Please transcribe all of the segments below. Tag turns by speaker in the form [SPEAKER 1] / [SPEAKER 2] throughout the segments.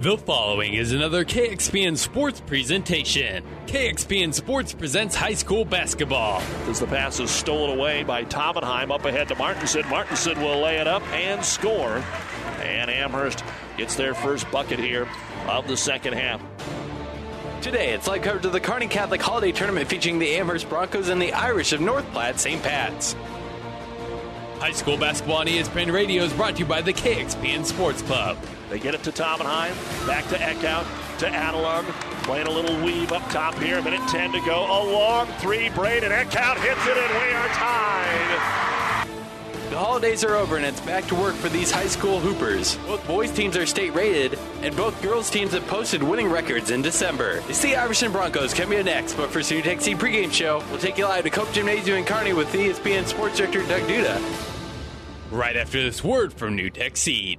[SPEAKER 1] The following is another KXPN Sports presentation. KXPN Sports presents high school basketball.
[SPEAKER 2] As the pass is stolen away by Tomenheim up ahead to Martinson. Martinson will lay it up and score. And Amherst gets their first bucket here of the second half.
[SPEAKER 1] Today, it's like coverage of the Kearney Catholic Holiday Tournament featuring the Amherst Broncos and the Irish of North Platte St. Pat's. High school basketball on ESPN Radio is brought to you by the KXPN Sports Club.
[SPEAKER 2] They get it to Tomenheim. Back to Eckhout. To Adelung. Playing a little weave up top here. A minute 10 to go. A long three. Braden Eckhout hits it, and we are tied.
[SPEAKER 1] The holidays are over and it's back to work for these high school hoopers. Both boys teams are state rated, and both girls teams have posted winning records in December. It's the Irish and Broncos coming up next, but for NuTech Seed pregame show, we'll take you live to Cope Gymnasium in Kearney with ESPN Sports Director Doug Duda. Right after this word from NuTech Seed.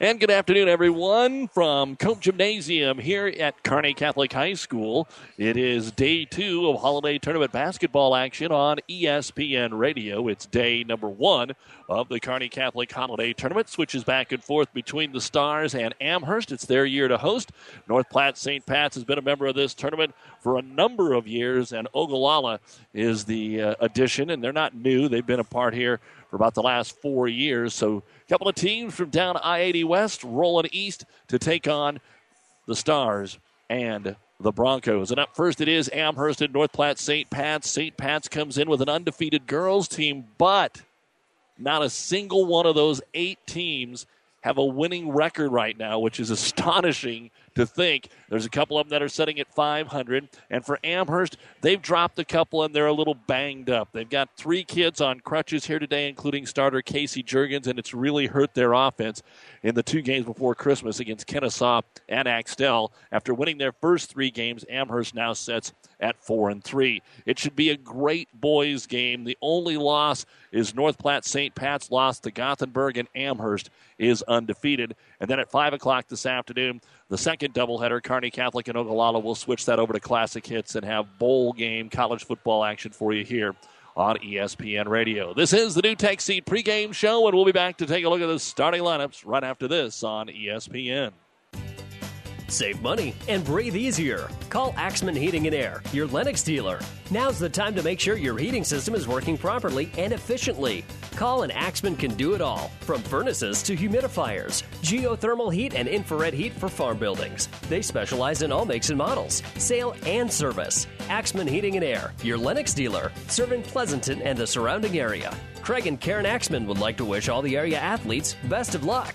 [SPEAKER 2] And good afternoon, everyone, from Cope Gymnasium here at Kearney Catholic High School. It is day two of holiday tournament basketball action on ESPN Radio. It's day number one of the Kearney Catholic Holiday Tournament. Switches back and forth between the Stars and Amherst. It's their year to host. North Platte St. Pat's has been a member of this tournament for a number of years, and Ogallala is the uh, addition, and they're not new. They've been a part here for about the last four years. So a couple of teams from down I 80 West rolling east to take on the Stars and the Broncos. And up first it is Amherst and North Platte St. Pat's. St. Pat's comes in with an undefeated girls team, but not a single one of those eight teams have a winning record right now, which is astonishing to think. There's a couple of them that are setting at 500. And for Amherst, they've dropped a couple and they're a little banged up. They've got three kids on crutches here today, including starter Casey Jurgens, and it's really hurt their offense in the two games before Christmas against Kenesaw and Axtell. After winning their first three games, Amherst now sets at four and three. It should be a great boys game. The only loss is North Platte St. Pat's lost to Gothenburg, and Amherst is undefeated. And then at five o'clock this afternoon, the second doubleheader, Kearney Catholic and Ogallala will switch that over to Classic Hits and have bowl game college football action for you here on ESPN Radio. This is the NuTech Seed pregame show, and we'll be back to take a look at the starting lineups right after this on ESPN.
[SPEAKER 3] Save money and breathe easier. Call Axman Heating and Air, your Lennox dealer. Now's the time to make sure your heating system is working properly and efficiently. Call and Axman can do it all, from furnaces to humidifiers, geothermal heat and infrared heat for farm buildings. They specialize in all makes and models, sale and service. Axman Heating and Air, your Lennox dealer, serving Pleasanton and the surrounding area. Craig and Karen Axman would like to wish all the area athletes best of luck.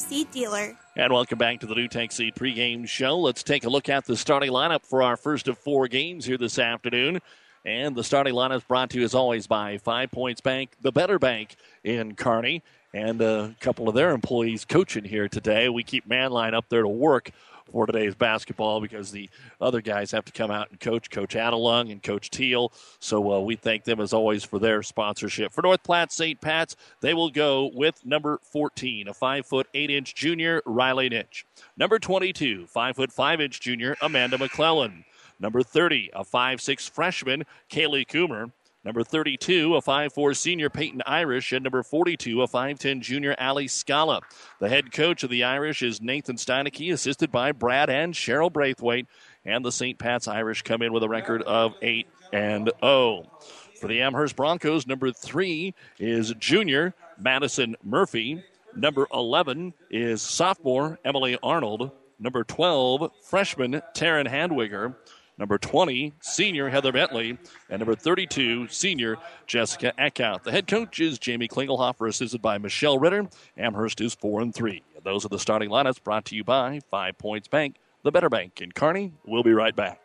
[SPEAKER 4] Seed dealer.
[SPEAKER 2] And welcome back to the NuTech Seed pregame show. Let's take a look at the starting lineup for our first of four games here this afternoon. And the starting lineup is brought to you as always by Five Points Bank, the better bank in Kearney, and a couple of their employees coaching here today. We keep Manline up there to work for today's basketball because the other guys have to come out and coach, Coach Adelung and Coach Teal. So uh, we thank them as always for their sponsorship. For North Platte St. Pat's, they will go with number 14, a five foot eight inch junior, Riley Nitch. Number 22, five foot five inch junior, Amanda McClellan. Number 30, a five six freshman, Kaylee Coomer. Number 32, a 5'4 senior Peyton Irish, and number 42, a 5'10 junior Ali Scala. The head coach of the Irish is Nathan Steineke, assisted by Brad and Cheryl Braithwaite. And the St. Pat's Irish come in with a record of 8 and 0. For the Amherst Broncos, number three is junior Madison Murphy. Number 11 is sophomore Emily Arnold. Number 12, freshman Taryn Hadwiger. Number 20, senior Heather Bentley. And number 32, senior Jessica Eckhout. The head coach is Jamie Klingelhofer, assisted by Michelle Ritter. Amherst is 4 and 3. Those are the starting lineups brought to you by Five Points Bank, the better bank in Kearney. We'll be right back.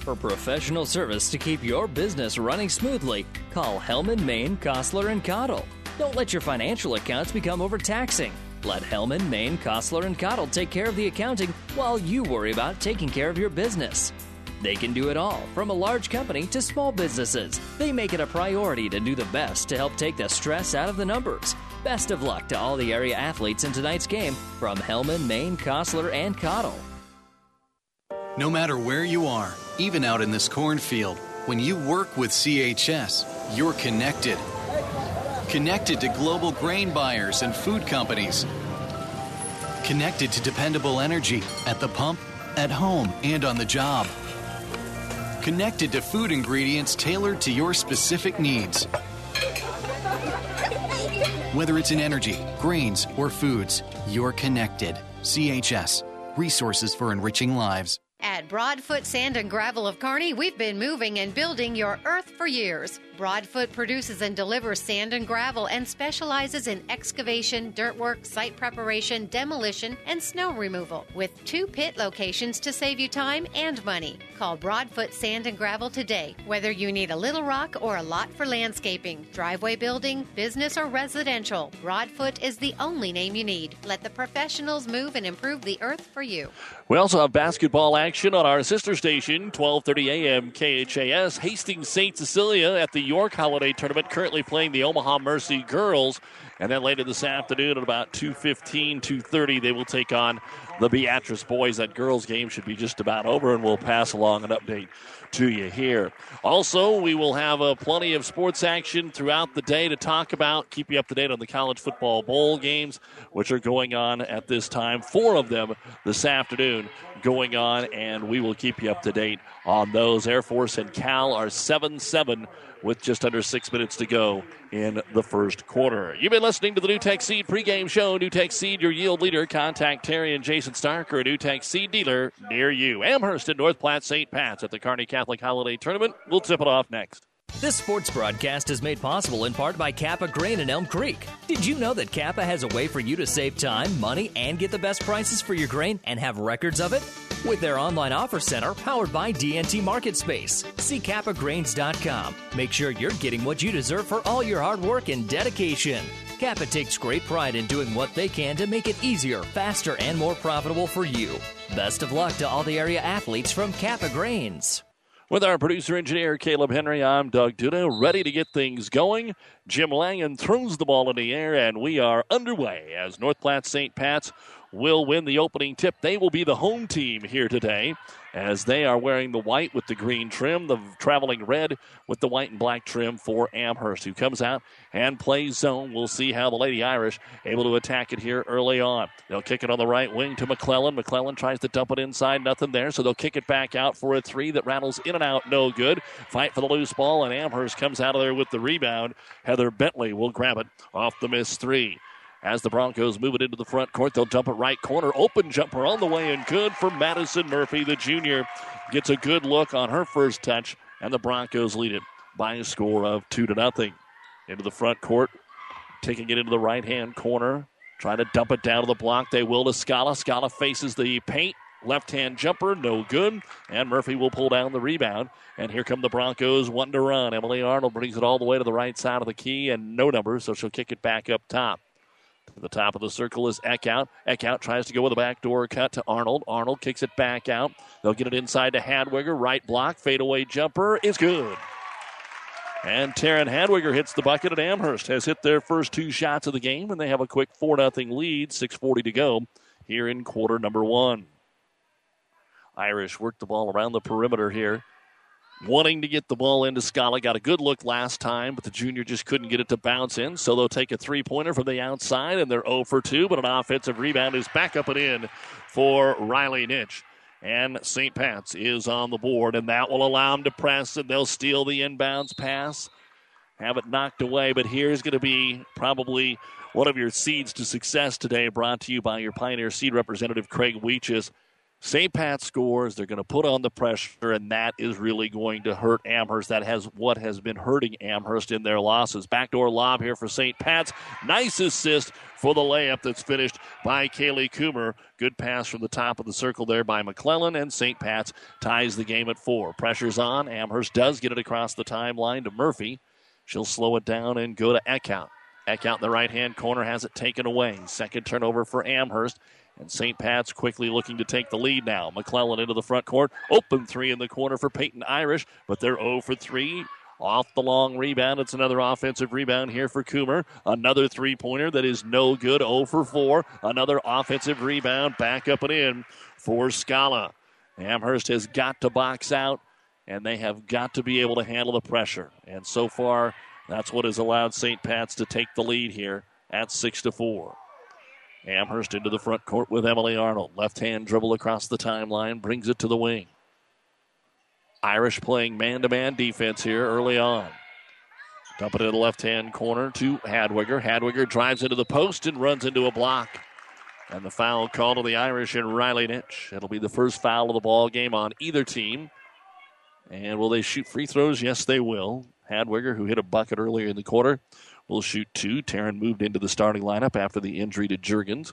[SPEAKER 5] For professional service to keep your business running smoothly, call Hellman, Maine, Kostler, and Cottle. Don't let your financial accounts become overtaxing. Let Hellman, Maine, Kostler, and Cottle take care of the accounting while you worry about taking care of your business. They can do it all, from a large company to small businesses. They make it a priority to do the best to help take the stress out of the numbers. Best of luck to all the area athletes in tonight's game from Hellman, Maine, Kostler, and Cottle.
[SPEAKER 6] No matter where you are, even out in this cornfield, when you work with CHS, you're connected. Connected to global grain buyers and food companies. Connected to dependable energy at the pump, at home, and on the job. Connected to food ingredients tailored to your specific needs. Whether it's in energy, grains, or foods, you're connected. CHS, resources for enriching lives.
[SPEAKER 7] At Broadfoot Sand and Gravel of Kearney, we've been moving and building your earth for years. Broadfoot produces and delivers sand and gravel and specializes in excavation, dirt work, site preparation, demolition, and snow removal with two pit locations to save you time and money. Call Broadfoot Sand and Gravel today. Whether you need a little rock or a lot for landscaping, driveway building, business, or residential, Broadfoot is the only name you need. Let the professionals move and improve the earth for you.
[SPEAKER 2] We also have basketball action on our sister station, 12:30 a.m. KHAS. Hastings St. Cecilia at the York Holiday Tournament, currently playing the Omaha Mercy girls. And then later this afternoon at about 2.15, 2.30, they will take on the Beatrice boys. That girls game should be just about over, and we'll pass along an update to you here. Also, we will have uh, plenty of sports action throughout the day to talk about, keep you up to date on the college football bowl games, which are going on at this time. Four of them this afternoon going on, and we will keep you up to date on those. Air Force and Cal are 7 7 with just under six minutes to go in the first quarter. You've been listening to the NuTech Seed pregame show. NuTech Seed, your yield leader. Contact Terry and Jason Stark or a NuTech Seed dealer near you. Amherst and North Platte St. Pat's at the Kearney Catholic Holiday Tournament. We'll tip it off next.
[SPEAKER 5] This sports broadcast is made possible in part by Kappa Grain in Elm Creek. Did you know that Kappa has a way for you to save time, money, and get the best prices for your grain and have records of it? With their online offer center powered by DNT Market Space. See kappagrains.com. Make sure you're getting what you deserve for all your hard work and dedication. Kappa takes great pride in doing what they can to make it easier, faster, and more profitable for you. Best of luck to all the area athletes from Kappa Grains.
[SPEAKER 2] With our producer engineer Caleb Henry, I'm Doug Duda, ready to get things going. Jim Langen throws the ball in the air, and we are underway as North Platte St. Pat's will win the opening tip. They will be the home team here today as they are wearing the white with the green trim, the traveling red with the white and black trim for Amherst, who comes out and plays zone. We'll see how the Lady Irish able to attack it here early on. They'll kick it on the right wing to McClellan. McClellan tries to dump it inside, nothing there, so they'll kick it back out for a three that rattles in and out, no good. Fight for the loose ball, and Amherst comes out of there with the rebound. Heather Bentley will grab it off the miss three. As the Broncos move it into the front court, they'll jump it right corner. Open jumper on the way and good for Madison Murphy. The junior gets a good look on her first touch, and the Broncos lead it by a score of two to nothing. Into the front court, taking it into the right hand corner, trying to dump it down to the block. They will to Scala. Scala faces the paint. Left hand jumper, no good. And Murphy will pull down the rebound. And here come the Broncos, one to run. Emily Arnold brings it all the way to the right side of the key and no number, so she'll kick it back up top. The top of the circle is Eckhout. Eckhout tries to go with a backdoor cut to Arnold. Arnold kicks it back out. They'll get it inside to Hadwiger. Right block, fadeaway jumper is good. And Taryn Hadwiger hits the bucket, and Amherst has hit their first two shots of the game, and they have a quick 4 0 lead, 6.40 to go here in quarter number one. Irish work the ball around the perimeter here wanting to get the ball into Scala. Got a good look last time, but the junior just couldn't get it to bounce in. So they'll take a three pointer from the outside, and they're 0 for 2. But an offensive rebound is back up and in for Riley Nitch. And St. Pat's is on the board, and that will allow them to press, and they'll steal the inbounds pass. have it knocked away. But here's going to be probably one of your seeds to success today, brought to you by your Pioneer Seed representative, Craig Weeches. St. Pat scores. They're going to put on the pressure, and that is really going to hurt Amherst. That has what has been hurting Amherst in their losses. Backdoor lob here for St. Pat's. Nice assist for the layup that's finished by Kaylee Coomer. Good pass from the top of the circle there by McClellan, and St. Pat's ties the game at four. Pressure's on. Amherst does get it across the timeline to Murphy. She'll slow it down and go to Eckhout. Eckhout in the right hand corner has it taken away. Second turnover for Amherst. And St. Pat's quickly looking to take the lead now. McClellan into the front court. Open three in the corner for Peyton Irish, but they're 0 for 3. Off the long rebound. It's another offensive rebound here for Coomer. Another three pointer that is no good. 0 for 4. Another offensive rebound. Back up and in for Scala. Amherst has got to box out, and they have got to be able to handle the pressure. And so far, that's what has allowed St. Pat's to take the lead here at 6 to 4. Amherst into the front court with Emily Arnold. Left hand dribble across the timeline, brings it to the wing. Irish playing man to man defense here early on. Dump it in the left hand corner to Hadwiger. Hadwiger drives into the post and runs into a block. And the foul called to the Irish and Riley Nitch. It'll be the first foul of the ball game on either team. And will they shoot free throws? Yes, they will. Hadwiger, who hit a bucket earlier in the quarter, will shoot two. Taryn moved into the starting lineup after the injury to Jurgens.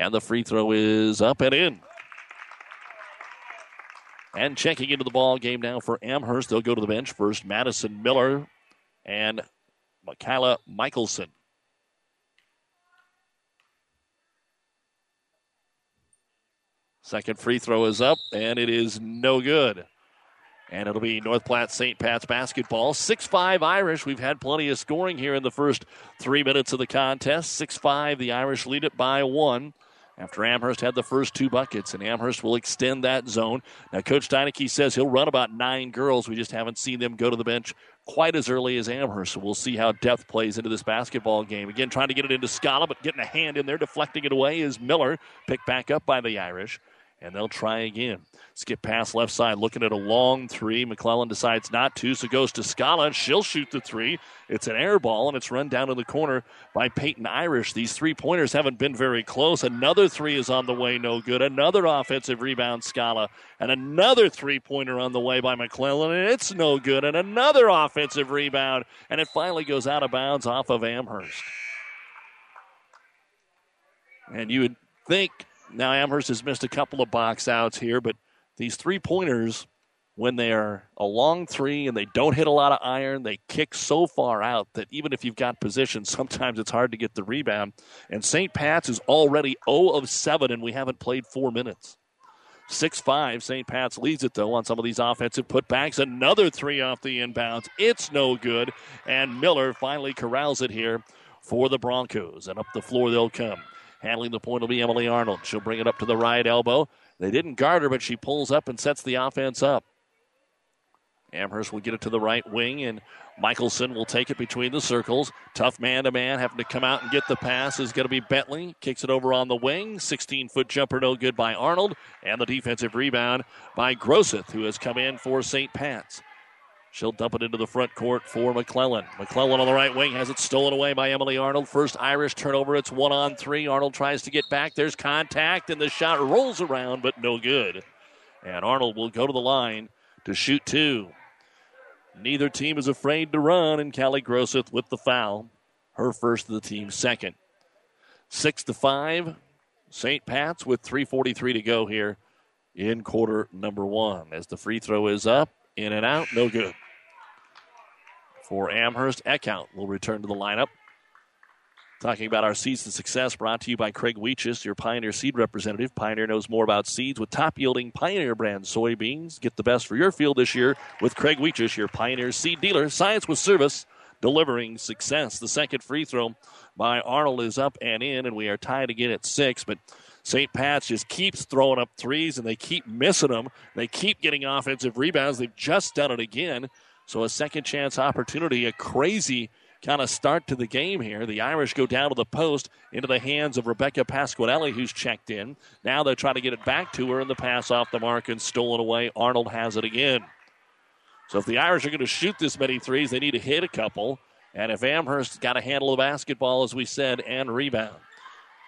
[SPEAKER 2] And the free throw is up and in. And checking into the ball game now for Amherst. They'll go to the bench first. Madison Miller and Michaela Michelson. Second free throw is up, and it is no good. And it'll be North Platte St. Pat's basketball. 6 5 Irish. We've had plenty of scoring here in the first three minutes of the contest. 6 5, the Irish lead it by one after Amherst had the first two buckets, and Amherst will extend that zone. Now, Coach Steineke says he'll run about nine girls. We just haven't seen them go to the bench quite as early as Amherst, so we'll see how depth plays into this basketball game. Again, trying to get it into Scala, but getting a hand in there, deflecting it away is Miller, picked back up by the Irish and they'll try again. Skip pass left side, looking at a long three. McClellan decides not to, so goes to Scala. She'll shoot the three. It's an air ball, and it's run down in the corner by Peyton Irish. These three pointers haven't been very close. Another three is on the way, no good. Another offensive rebound, Scala, and another three pointer on the way by McClellan, and it's no good. And another offensive rebound, and it finally goes out of bounds off of Amherst. And you would think now, Amherst has missed a couple of box outs here, but these three pointers, when they are a long three and they don't hit a lot of iron, they kick so far out that even if you've got position, sometimes it's hard to get the rebound. And St. Pat's is already 0 of 7, and we haven't played four minutes. 6 5. St. Pat's leads it, though, on some of these offensive putbacks. Another three off the inbounds. It's no good. And Miller finally corrals it here for the Broncos. And up the floor they'll come. Handling the point will be Emily Arnold. She'll bring it up to the right elbow. They didn't guard her, but she pulls up and sets the offense up. Amherst will get it to the right wing, and Michelson will take it between the circles. Tough man to man, having to come out and get the pass is going to be Bentley. Kicks it over on the wing. 16 foot jumper, no good by Arnold. And the defensive rebound by Grosseth, who has come in for St. Pat's. She'll dump it into the front court for McClellan. McClellan on the right wing has it stolen away by Emily Arnold. First Irish turnover. It's one on three. Arnold tries to get back. There's contact, and the shot rolls around, but no good. And Arnold will go to the line to shoot two. Neither team is afraid to run, and Callie Grosseth with the foul. Her first of the team second. Six to five. St. Pat's with 3.43 to go here in quarter number one. As the free throw is up, in and out, no good. For Amherst, Eckhout will return to the lineup. Talking about our seeds to success, brought to you by Craig Weeches, your Pioneer seed representative. Pioneer knows more about seeds with top yielding Pioneer brand soybeans. Get the best for your field this year with Craig Weeches, your Pioneer seed dealer. Science with service, delivering success. The second free throw by Arnold is up and in, and we are tied again at six. But St. Pat's just keeps throwing up threes and they keep missing them. They keep getting offensive rebounds. They've just done it again. So a second chance opportunity, a crazy kind of start to the game here. The Irish go down to the post into the hands of Rebecca Pasquinelli, who's checked in. Now they're trying to get it back to her, and the pass off the mark and stolen away. Arnold has it again. So if the Irish are going to shoot this many threes, they need to hit a couple. And if Amherst got a handle the basketball, as we said, and rebound.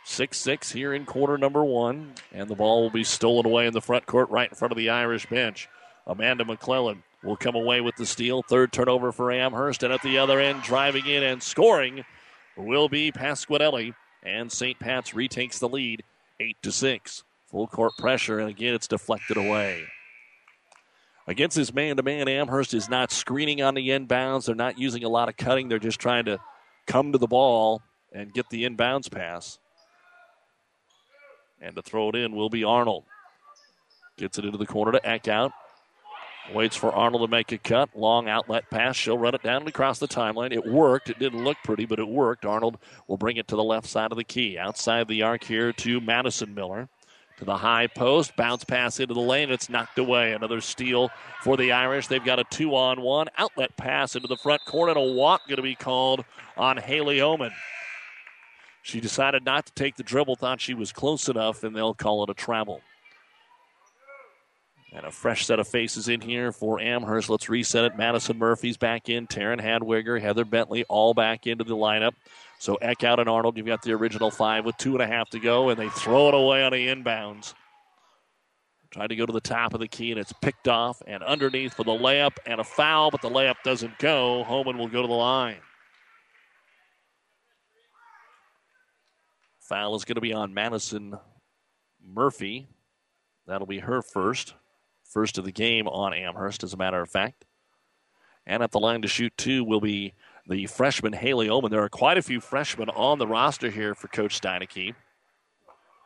[SPEAKER 2] 6 6 here in quarter number one, and the ball will be stolen away in the front court right in front of the Irish bench. Amanda McClellan will come away with the steal. Third turnover for Amherst, and at the other end, driving in and scoring will be Pasquinelli. And St. Pat's retakes the lead, 8 to 6. Full court pressure, and again, it's deflected away. Against this man to man, Amherst is not screening on the inbounds. They're not using a lot of cutting. They're just trying to come to the ball and get the inbounds pass. And to throw it in will be Arnold. Gets it into the corner to Eckhout. Waits for Arnold to make a cut. Long outlet pass. She'll run it down and across the timeline. It worked. It didn't look pretty, but it worked. Arnold will bring it to the left side of the key. Outside the arc here to Madison Miller. To the high post. Bounce pass into the lane. It's knocked away. Another steal for the Irish. They've got a two on one. Outlet pass into the front corner. And a walk going to be called on Haley Oman. She decided not to take the dribble, thought she was close enough, and they'll call it a travel. And a fresh set of faces in here for Amherst. Let's reset it. Madison Murphy's back in. Taryn Hadwiger, Heather Bentley, all back into the lineup. So Eckhout and Arnold, you've got the original five with two and a half to go, and they throw it away on the inbounds. Tried to go to the top of the key, and it's picked off and underneath for the layup and a foul, but the layup doesn't go. Homan will go to the line. Foul is going to be on Madison Murphy. That'll be her first. First of the game on Amherst, as a matter of fact. And at the line to shoot two will be the freshman Haley Oman. There are quite a few freshmen on the roster here for Coach Steineke.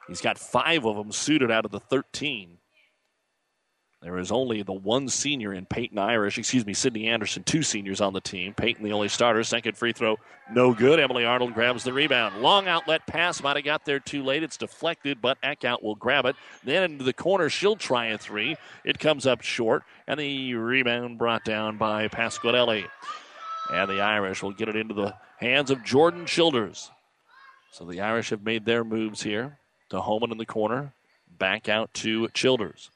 [SPEAKER 2] He's got five of them suited out of the 13. There is only the one senior in Peyton Irish, excuse me, Sydney Anderson, two seniors on the team. Peyton, the only starter. Second free throw, no good. Emily Arnold grabs the rebound. Long outlet pass, might have got there too late. It's deflected, but Eckhout will grab it. Then into the corner, she'll try a three. It comes up short, and the rebound brought down by Pasquinelli. And the Irish will get it into the hands of Jordan Childers. So the Irish have made their moves here to Holman in the corner, back out to Childers.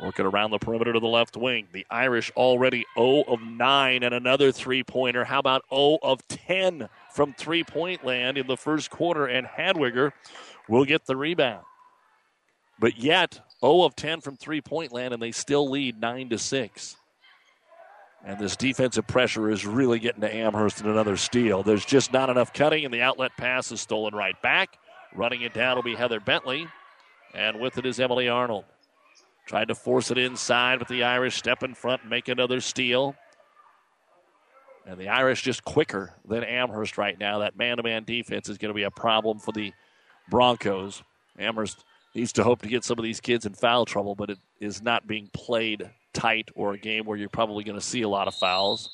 [SPEAKER 2] Working around the perimeter to the left wing. The Irish already 0 of 9 and another three pointer. How about 0 of 10 from three point land in the first quarter? And Hadwiger will get the rebound. But yet, 0 of 10 from three point land, and they still lead 9 to 6. And this defensive pressure is really getting to Amherst in another steal. There's just not enough cutting, and the outlet pass is stolen right back. Running it down will be Heather Bentley. And with it is Emily Arnold. Tried to force it inside, but the Irish step in front and make another steal. And the Irish just quicker than Amherst right now. That man to man defense is going to be a problem for the Broncos. Amherst needs to hope to get some of these kids in foul trouble, but it is not being played tight or a game where you're probably going to see a lot of fouls.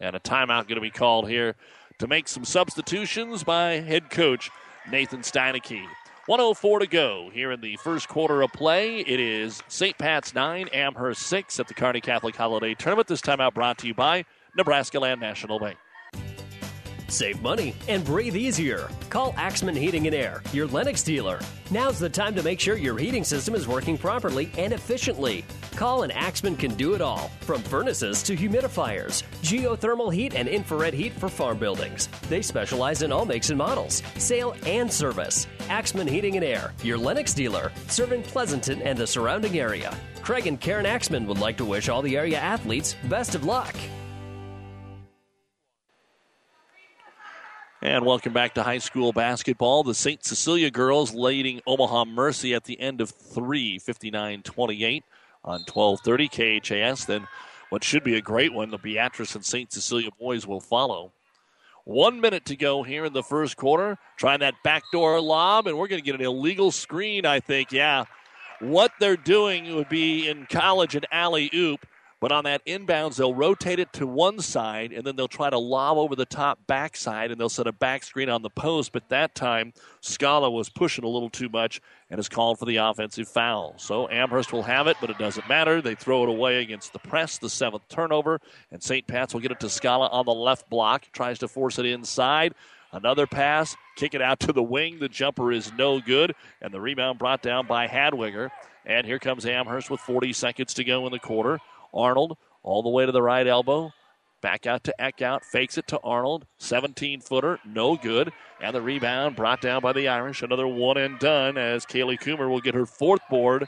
[SPEAKER 2] And a timeout going to be called here to make some substitutions by head coach Nathan Steineke. 104 to go here in the first quarter of play. It is St. Pat's 9, Amherst 6 at the Kearney Catholic Holiday Tournament. This time out brought to you by Nebraska Land National Bank.
[SPEAKER 3] Save money and breathe easier. Call Axman Heating and Air, your Lennox dealer. Now's the time to make sure your heating system is working properly and efficiently. Call and Axman can do it all, from furnaces to humidifiers, geothermal heat and infrared heat for farm buildings. They specialize in all makes and models, sale and service. Axman Heating and Air, your Lennox dealer, serving Pleasanton and the surrounding area. Craig and Karen Axman would like to wish all the area athletes best of luck.
[SPEAKER 2] And welcome back to high school basketball. The St. Cecilia girls leading Omaha Mercy at the end of three, 59 28 on 1230 KHAS. Then what should be a great one, the Beatrice and St. Cecilia boys will follow. One minute to go here in the first quarter. Trying that backdoor lob, and we're going to get an illegal screen, I think. Yeah. What they're doing would be in college an alley oop. But on that inbounds, they'll rotate it to one side, and then they'll try to lob over the top backside, and they'll set a back screen on the post. But that time, Scala was pushing a little too much and is called for the offensive foul. So Amherst will have it, but it doesn't matter. They throw it away against the press, the seventh turnover, and St. Pat's will get it to Scala on the left block. Tries to force it inside. Another pass, kick it out to the wing. The jumper is no good, and the rebound brought down by Hadwiger. And here comes Amherst with 40 seconds to go in the quarter. Arnold all the way to the right elbow. Back out to Eckhout. Fakes it to Arnold. 17 footer. No good. And the rebound brought down by the Irish. Another one and done as Kaylee Coomer will get her fourth board.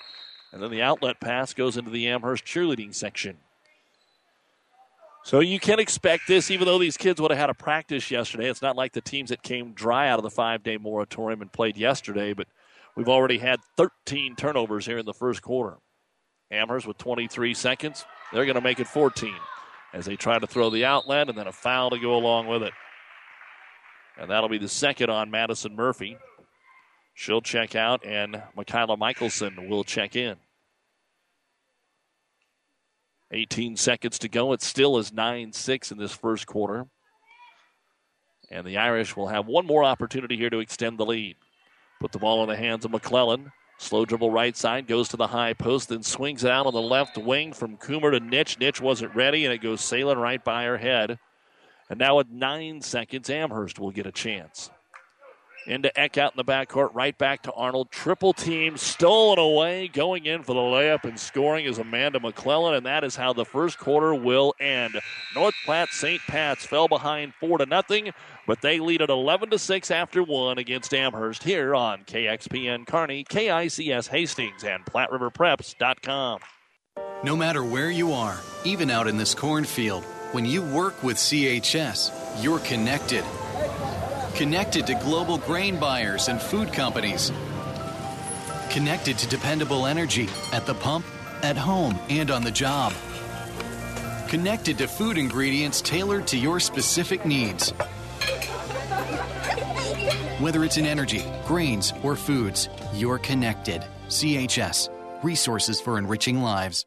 [SPEAKER 2] And then the outlet pass goes into the Amherst cheerleading section. So you can expect this, even though these kids would have had a practice yesterday. It's not like the teams that came dry out of the five day moratorium and played yesterday, but we've already had 13 turnovers here in the first quarter. Amherst with 23 seconds. They're going to make it 14 as they try to throw the outlet and then a foul to go along with it. And that'll be the second on Madison Murphy. She'll check out, and Michaela Michelson will check in. 18 seconds to go. It still is 9 6 in this first quarter. And the Irish will have one more opportunity here to extend the lead. Put the ball in the hands of McClellan. Slow dribble right side, goes to the high post, then swings it out on the left wing from Coomer to Nitch. Nitch wasn't ready, and it goes sailing right by her head. And now with nine seconds, Amherst will get a chance. Into Eckhout in the backcourt, right back to Arnold. Triple team stolen away. Going in for the layup and scoring is Amanda McClellan, and that is how the first quarter will end. North Platte St. Pat's fell behind four to nothing, but they lead at 11 to six after one against Amherst here on KXPN Kearney, KICS Hastings, and PlatteRiverPreps.com.
[SPEAKER 6] No matter where you are, even out in this cornfield, when you work with CHS, you're connected Connected to global grain buyers and food companies. Connected to dependable energy at the pump, at home, and on the job. Connected to food ingredients tailored to your specific needs. Whether it's in energy, grains, or foods, you're connected. CHS, resources for enriching lives.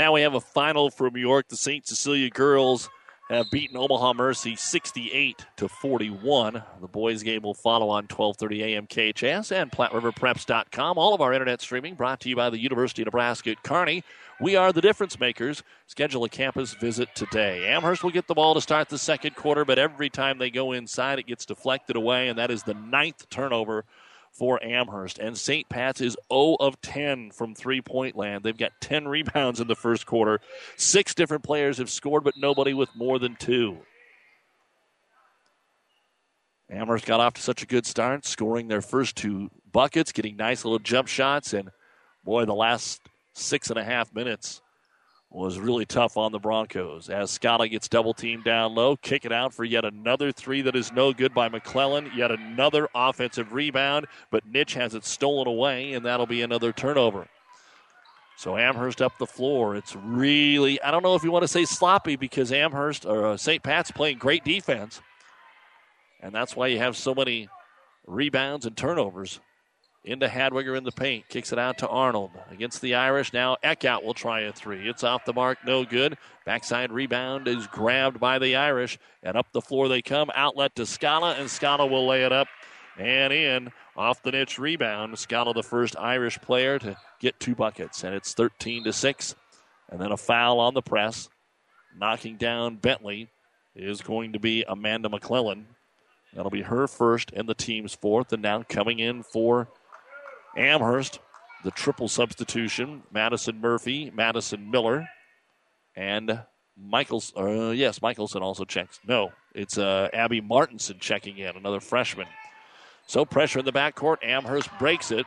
[SPEAKER 2] Now we have a final from York. The St. Cecilia girls have beaten Omaha Mercy 68 to 41. The boys game will follow on 12:30 a.m. KHS and PlatteRiverPreps.com. All of our internet streaming brought to you by the University of Nebraska at Kearney. We are the difference makers. Schedule a campus visit today. Amherst will get the ball to start the second quarter, but every time they go inside, it gets deflected away, and that is the ninth turnover for Amherst. And St. Pat's is 0 of 10 from three point land. They've got 10 rebounds in the first quarter. Six different players have scored, but nobody with more than two. Amherst got off to such a good start, scoring their first two buckets, getting nice little jump shots, and boy, the last six and a half minutes was really tough on the Broncos. As Scala gets double teamed down low, kick it out for yet another three that is no good by McClellan. Yet another offensive rebound, but Nitch has it stolen away, and that'll be another turnover. So Amherst up the floor. It's really, I don't know if you want to say sloppy because Amherst or uh, St. Pat's playing great defense. And that's why you have so many rebounds and turnovers into Hadwiger in the paint. Kicks it out to Arnold. Against the Irish. Now Eckhout will try a three. It's off the mark. No good. Backside rebound is grabbed by the Irish. And up the floor they come. Outlet to Scala. And Scala will lay it up and in. Off the Nitch rebound. Scala, the first Irish player to get two buckets. And it's 13 to 6. And then a foul on the press. Knocking down Bentley is going to be Amanda McClellan. That'll be her first and the team's fourth. And now coming in for Amherst, the triple substitution Madison Murphy, Madison Miller, and Michaels. Uh, yes, Michelson also checks. No, it's uh, Abby Martinson checking in, another freshman. So pressure in the backcourt. Amherst breaks it.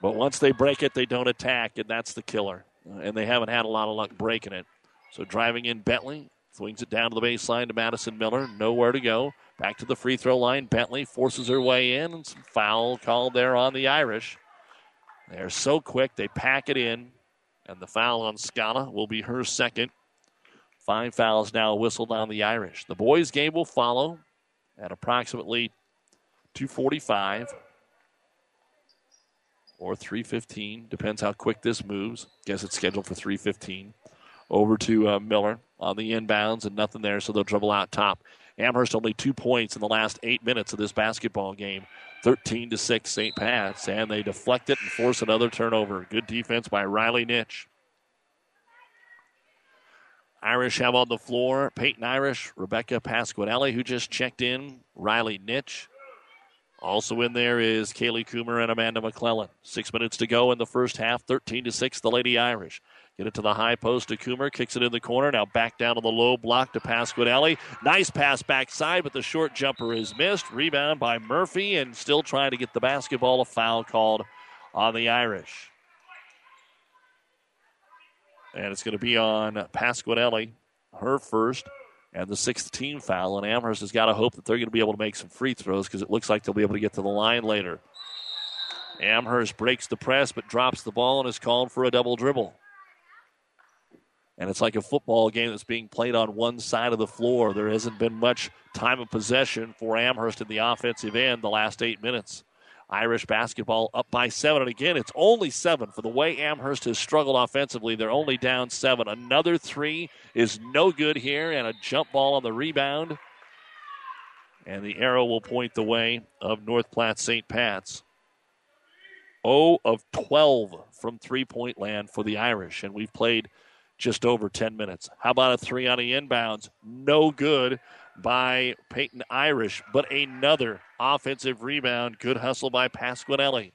[SPEAKER 2] But once they break it, they don't attack, and that's the killer. And they haven't had a lot of luck breaking it. So driving in Bentley, swings it down to the baseline to Madison Miller. Nowhere to go. Back to the free throw line. Bentley forces her way in, and some foul called there on the Irish. They're so quick, they pack it in, and the foul on Scala will be her second. Five fouls now whistled on the Irish. The boys' game will follow at approximately 245 or 315. Depends how quick this moves. Guess it's scheduled for 315. Over to uh, Miller. on the inbounds and nothing there, so they'll dribble out top. Amherst only two points in the last eight minutes of this basketball game. 13 to 6 St. Pat's, and they deflect it and force another turnover. Good defense by Riley Nitch. Irish have on the floor Peyton Irish, Rebecca Pasquinelli, who just checked in, Riley Nitch. Also in there is Kaylee Coomer and Amanda McClellan. Six minutes to go in the first half, 13 to 6, the Lady Irish. Get it to the high post to Coomer, kicks it in the corner. Now back down to the low block to Pasquinelli. Nice pass backside, but the short jumper is missed. Rebound by Murphy, and still trying to get the basketball. A foul called on the Irish. And it's going to be on Pasquinelli, her first, and the sixth team foul. And Amherst has got to hope that they're going to be able to make some free throws because it looks like they'll be able to get to the line later. Amherst breaks the press but drops the ball and is called for a double dribble. And it's like a football game that's being played on one side of the floor. There hasn't been much time of possession for Amherst in the offensive end the last eight minutes. Irish basketball up by seven. And again, it's only seven. For the way Amherst has struggled offensively, they're only down seven. Another three is no good here, and a jump ball on the rebound. And the arrow will point the way of North Platte St. Pat's. 0 of 12 from three point land for the Irish. And we've played just over 10 minutes. How about a three on the inbounds? No good by Peyton Irish, but another offensive rebound. Good hustle by Pasquinelli.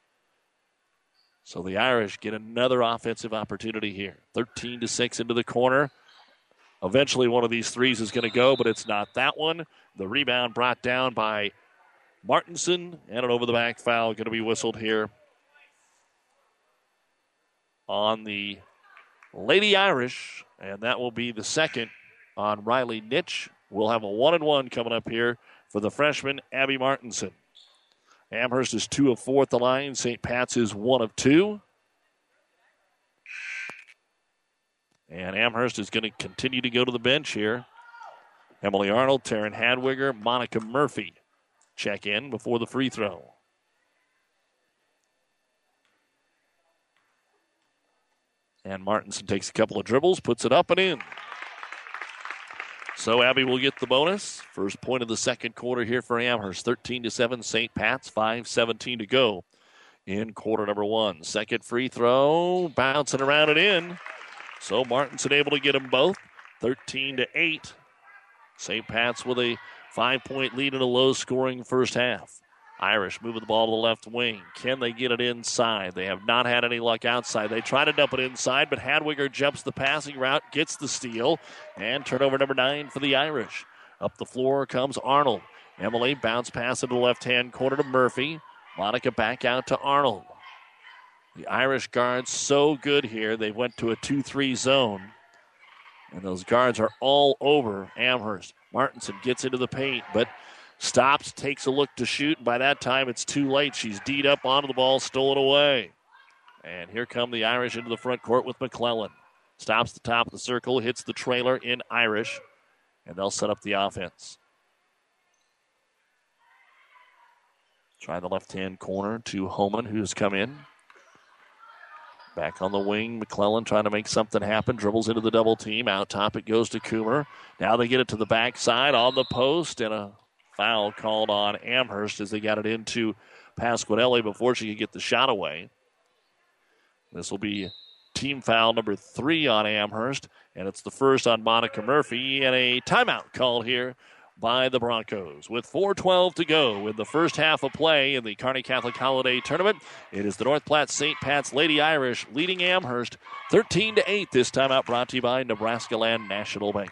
[SPEAKER 2] So the Irish get another offensive opportunity here. 13 to 6 into the corner. Eventually, one of these threes is going to go, but it's not that one. The rebound brought down by Martinson, and an over the back foul going to be whistled here on the Lady Irish, and that will be the second on Riley Nitch. We'll have a one and one coming up here for the freshman Abby Martinson. Amherst is two of four at the line. St. Pat's is one of two. And Amherst is going to continue to go to the bench here. Emily Arnold, Taryn Hadwiger, Monica Murphy check in before the free throw. And Martinson takes a couple of dribbles, puts it up and in. So Abby will get the bonus. First point of the second quarter here for Amherst. 13 to 7, St. Pat's, 5-17 to go in quarter number one. Second free throw, bouncing around and in. So Martinson able to get them both. 13 to 8. St. Pat's with a five point lead in a low scoring first half. Irish moving the ball to the left wing. Can they get it inside? They have not had any luck outside. They try to dump it inside, but Hadwiger jumps the passing route, gets the steal, and turnover number nine for the Irish. Up the floor comes Arnold. Emily bounce pass into the left hand corner to Murphy. Monica back out to Arnold. The Irish guards so good here. They went to a 2 3 zone. And those guards are all over Amherst. Martinson gets into the paint, but Stops, takes a look to shoot, and by that time it's too late. She's D'd up onto the ball, stolen away. And here come the Irish into the front court with McClellan. Stops the top of the circle, hits the trailer in Irish, and they'll set up the offense. Try the left hand corner to Homan, who's come in. Back on the wing, McClellan trying to make something happen. Dribbles into the double team. Out top it goes to Coomer. Now they get it to the backside on the post, and a foul called on Amherst as they got it into Pasquinelli before she could get the shot away. This will be team foul number three on Amherst, and it's the first on Monica Murphy, and a timeout called here by the Broncos. With 4.12 to go in the first half of play in the Kearney Catholic Holiday Tournament, it is the North Platte St. Pat's Lady Irish leading Amherst 13 to 8. This timeout brought to you by Nebraska Land National Bank.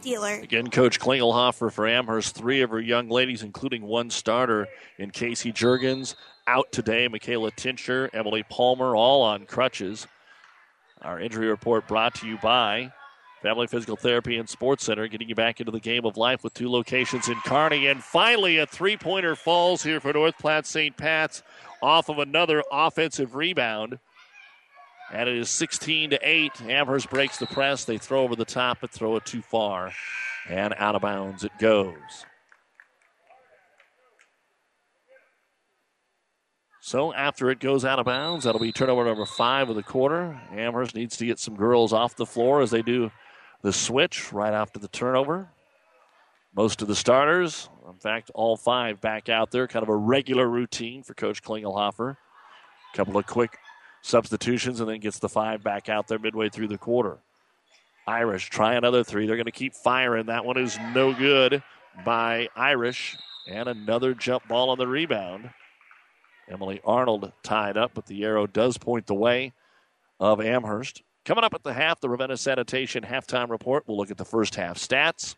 [SPEAKER 4] Dealer.
[SPEAKER 2] Again, Coach Klingelhofer for Amherst, three of her young ladies, including one starter in Casey Jurgens, out today. Michaela Tincher, Emily Palmer, all on crutches. Our injury report brought to you by Family Physical Therapy and Sports Center, getting you back into the game of life with two locations in Kearney. And finally, a three pointer falls here for North Platte St. Pat's off of another offensive rebound. And it is 16 to 8. Amherst breaks the press. They throw over the top, but throw it too far. And out of bounds it goes. So after it goes out of bounds, that'll be turnover number five of the quarter. Amherst needs to get some girls off the floor as they do the switch right after the turnover. Most of the starters, in fact, all five back out there, kind of a regular routine for Coach Klingelhofer. A couple of quick substitutions and then gets the five back out there midway through the quarter. Irish try another three. They're going to keep firing. That one is no good by Irish. And another jump ball on the rebound. Emily Arnold tied up, but the arrow does point the way of Amherst. Coming up at the half, the Ravenna Sanitation halftime report. We'll look at the first half stats.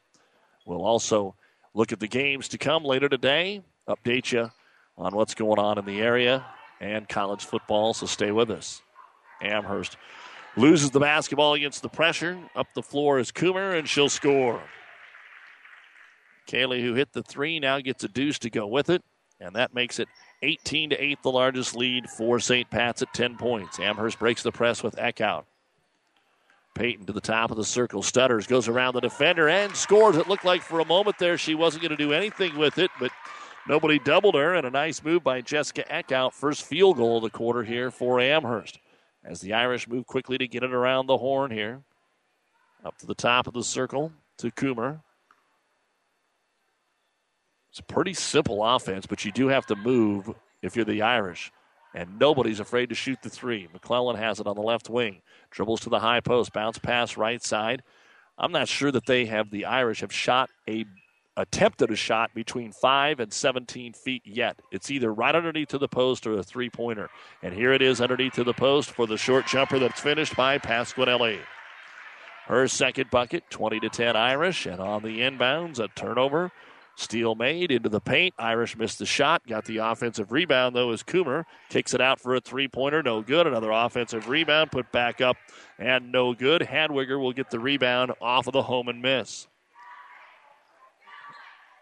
[SPEAKER 2] We'll also look at the games to come later today, update you on what's going on in the area and college football, so stay with us. Amherst loses the basketball against the pressure. Up the floor is Coomer, and she'll score. Kaylee, who hit the three, now gets a deuce to go with it, and that makes it 18 to 8, the largest lead for St. Pat's at 10 points. Amherst breaks the press with Eckhout. Peyton to the top of the circle. Stutters goes around the defender and scores. It looked like for a moment there she wasn't going to do anything with it, but nobody doubled her. And a nice move by Jessica Eckhout. First field goal of the quarter here for Amherst. As the Irish move quickly to get it around the horn here. Up to the top of the circle to Coomer. It's a pretty simple offense, but you do have to move if you're the Irish. And nobody's afraid to shoot the three. McClellan has it on the left wing. Dribbles to the high post. Bounce pass right side. I'm not sure that they have, the Irish have shot a attempted a shot between 5 and 17 feet yet. It's either right underneath to the post or a three pointer. And here it is underneath to the post for the short jumper that's finished by Pasquinelli. Her second bucket, 20 to 10 Irish. And on the inbounds, a turnover Steal made into the paint. Irish missed the shot. Got the offensive rebound, though, as Coomer kicks it out for a three pointer. No good. Another offensive rebound put back up and no good. Hadwiger will get the rebound off of the home and miss.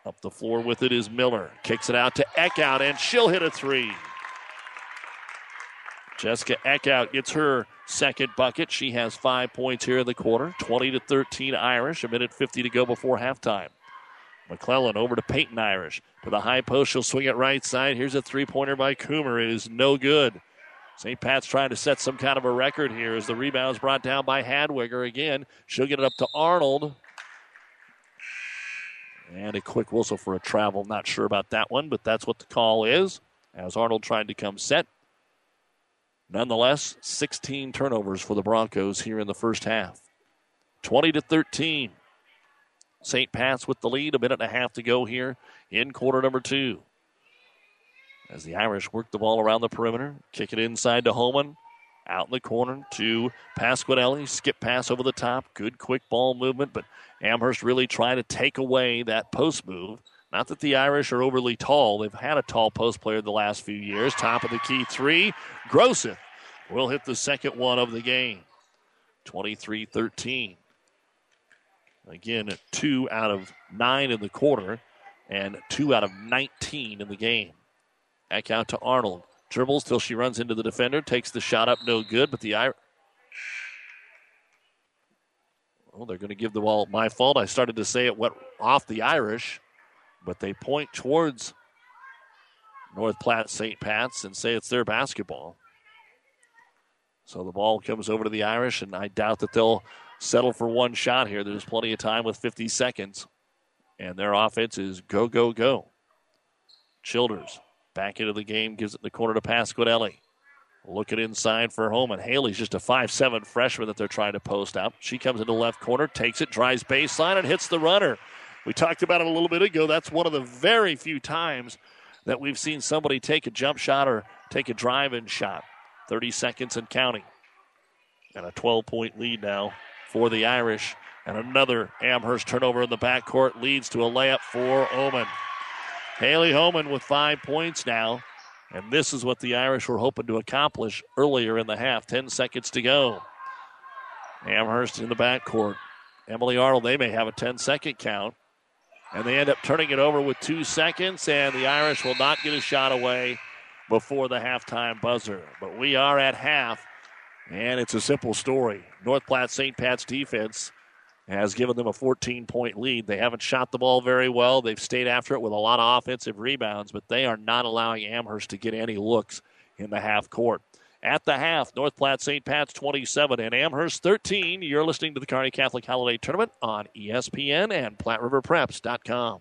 [SPEAKER 2] Up the floor with it is Miller. Kicks it out to Eckhout, and she'll hit a three. Jessica Eckhout gets her second bucket. She has five points here in the quarter. 20 to 13 Irish. A minute 50 to go before halftime. McClellan over to Peyton Irish. To the high post, she'll swing it right side. Here's a three pointer by Coomer. It is no good. St. Pat's trying to set some kind of a record here as the rebound is brought down by Hadwiger again. She'll get it up to Arnold. And a quick whistle for a travel. Not sure about that one, but that's what the call is. As Arnold tried to come set. Nonetheless, 16 turnovers for the Broncos here in the first half. 20 to 13. St. Pat's with the lead. A minute and a half to go here in quarter number two. As the Irish work the ball around the perimeter, kick it inside to Holman. Out in the corner to Pasquinelli. Skip pass over the top. Good quick ball movement, but Amherst really trying to take away that post move. Not that the Irish are overly tall. They've had a tall post player the last few years. Top of the key three. Groseth will hit the second one of the game. 23 13. Again, two out of nine in the quarter and two out of 19 in the game. Back out to Arnold. Dribbles till she runs into the defender, takes the shot up, no good, but the Irish. Well, they're going to give the ball. My fault. I started to say it went off the Irish, but they point towards North Platte St. Pat's and say it's their basketball. So the ball comes over to the Irish, and I doubt that they'll settle for one shot here. There's plenty of time with 50 seconds. And their offense is go, go, go. Childers back into the game, gives it the corner to Pasquinelli. Looking inside for home, and Haley's just a five-seven freshman that they're trying to post out. She comes into left corner, takes it, drives baseline, and hits the runner. We talked about it a little bit ago. That's one of the very few times that we've seen somebody take a jump shot or take a drive in shot. 30 seconds and counting. And a 12 point lead now for the Irish. And another Amherst turnover in the backcourt leads to a layup for Oman. Haley Homan with five points now. And this is what the Irish were hoping to accomplish earlier in the half. Ten seconds to go. Amherst in the backcourt. Emily Arnold, they may have a 10 second count. And they end up turning it over with two seconds, and the Irish will not get a shot away before the halftime buzzer. But we are at half, and it's a simple story. North Platte St. Pat's defense has given them a 14 point lead. They haven't shot the ball very well. They've stayed after it with a lot of offensive rebounds, but they are not allowing Amherst to get any looks in the half court. At the half, North Platte St. Pat's 27 and Amherst 13. You're listening to the Kearney Catholic Holiday Tournament on ESPN and PlatteRiverPreps.com.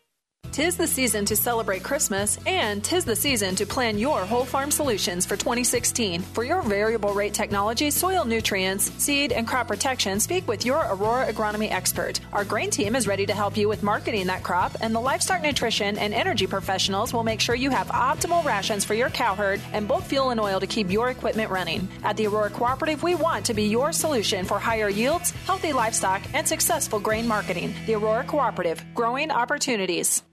[SPEAKER 8] Tis the season to celebrate Christmas, and tis the season to plan your whole farm solutions for 2016. For your variable rate technology, soil nutrients, seed, and crop protection, speak with your Aurora agronomy expert. Our grain team is ready to help you with marketing that crop, and the livestock nutrition and energy professionals will make sure you have optimal rations for your cow herd and bulk fuel and oil to keep your equipment running. At the Aurora Cooperative, we want to be your solution for higher yields, healthy livestock, and successful grain marketing. The Aurora Cooperative, growing opportunities.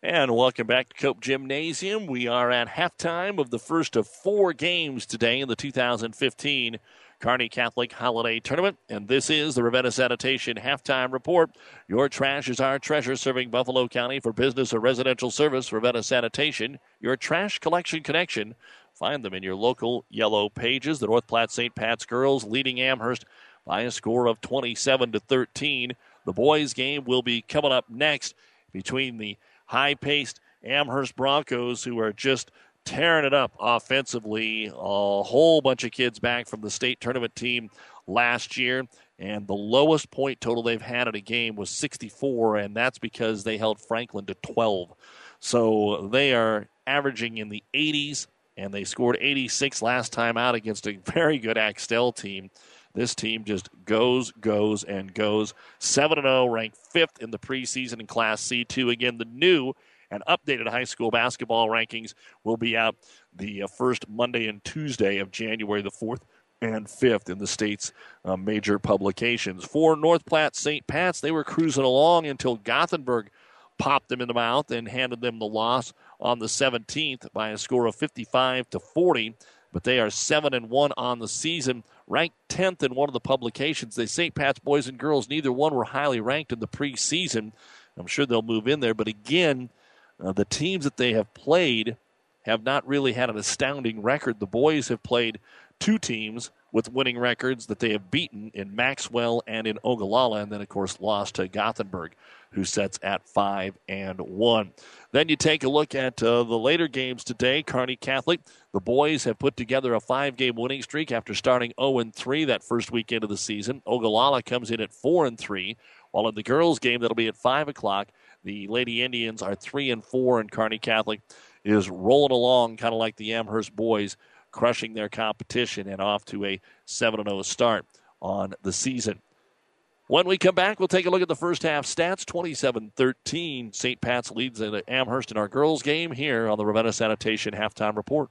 [SPEAKER 2] And welcome back to Cope Gymnasium. We are at halftime of the first of four games today in the 2015 Kearney Catholic Holiday Tournament. And this is the Ravenna Sanitation Halftime Report. Your trash is our treasure, serving Buffalo County for business or residential service. Ravenna Sanitation, your trash collection connection. Find them in your local yellow pages. The North Platte St. Pat's girls leading Amherst by a score of 27 to 13. The boys' game will be coming up next between the high paced Amherst Broncos, who are just tearing it up offensively. A whole bunch of kids back from the state tournament team last year. And the lowest point total they've had at a game was 64, and that's because they held Franklin to 12. So they are averaging in the 80s, and they scored 86 last time out against a very good Axtell team. This team just goes, goes, and goes. 7 0, ranked fifth in the preseason in Class C2. Again, the new and updated high school basketball rankings will be out the uh, first Monday and Tuesday of January the 4th and 5th in the state's uh, major publications. For North Platte St. Pat's, they were cruising along until Gothenburg popped them in the mouth and handed them the loss on the 17th by a score of 55 to 40. But they are 7 and 1 on the season ranked 10th in one of the publications. The St. Pat's boys and girls, neither one were highly ranked in the preseason. I'm sure they'll move in there. But again, uh, the teams that they have played have not really had an astounding record. The boys have played two teams with winning records that they have beaten in Maxwell and in Ogallala, and then, of course, lost to Gothenburg, who sets at 5 and 1. Then you take a look at uh, the later games today. Kearney Catholic, the boys have put together a five game winning streak after starting 0 and 3 that first weekend of the season. Ogallala comes in at 4 and 3, while in the girls' game that'll be at 5 o'clock, the Lady Indians are 3 and 4, and Kearney Catholic is rolling along kind of like the Amherst boys, crushing their competition and off to a 7 0 start on the season. When we come back, we'll take a look at the first half stats. 27 13. St. Pat's leads in Amherst in our girls' game here on the Ravenna Sanitation halftime report.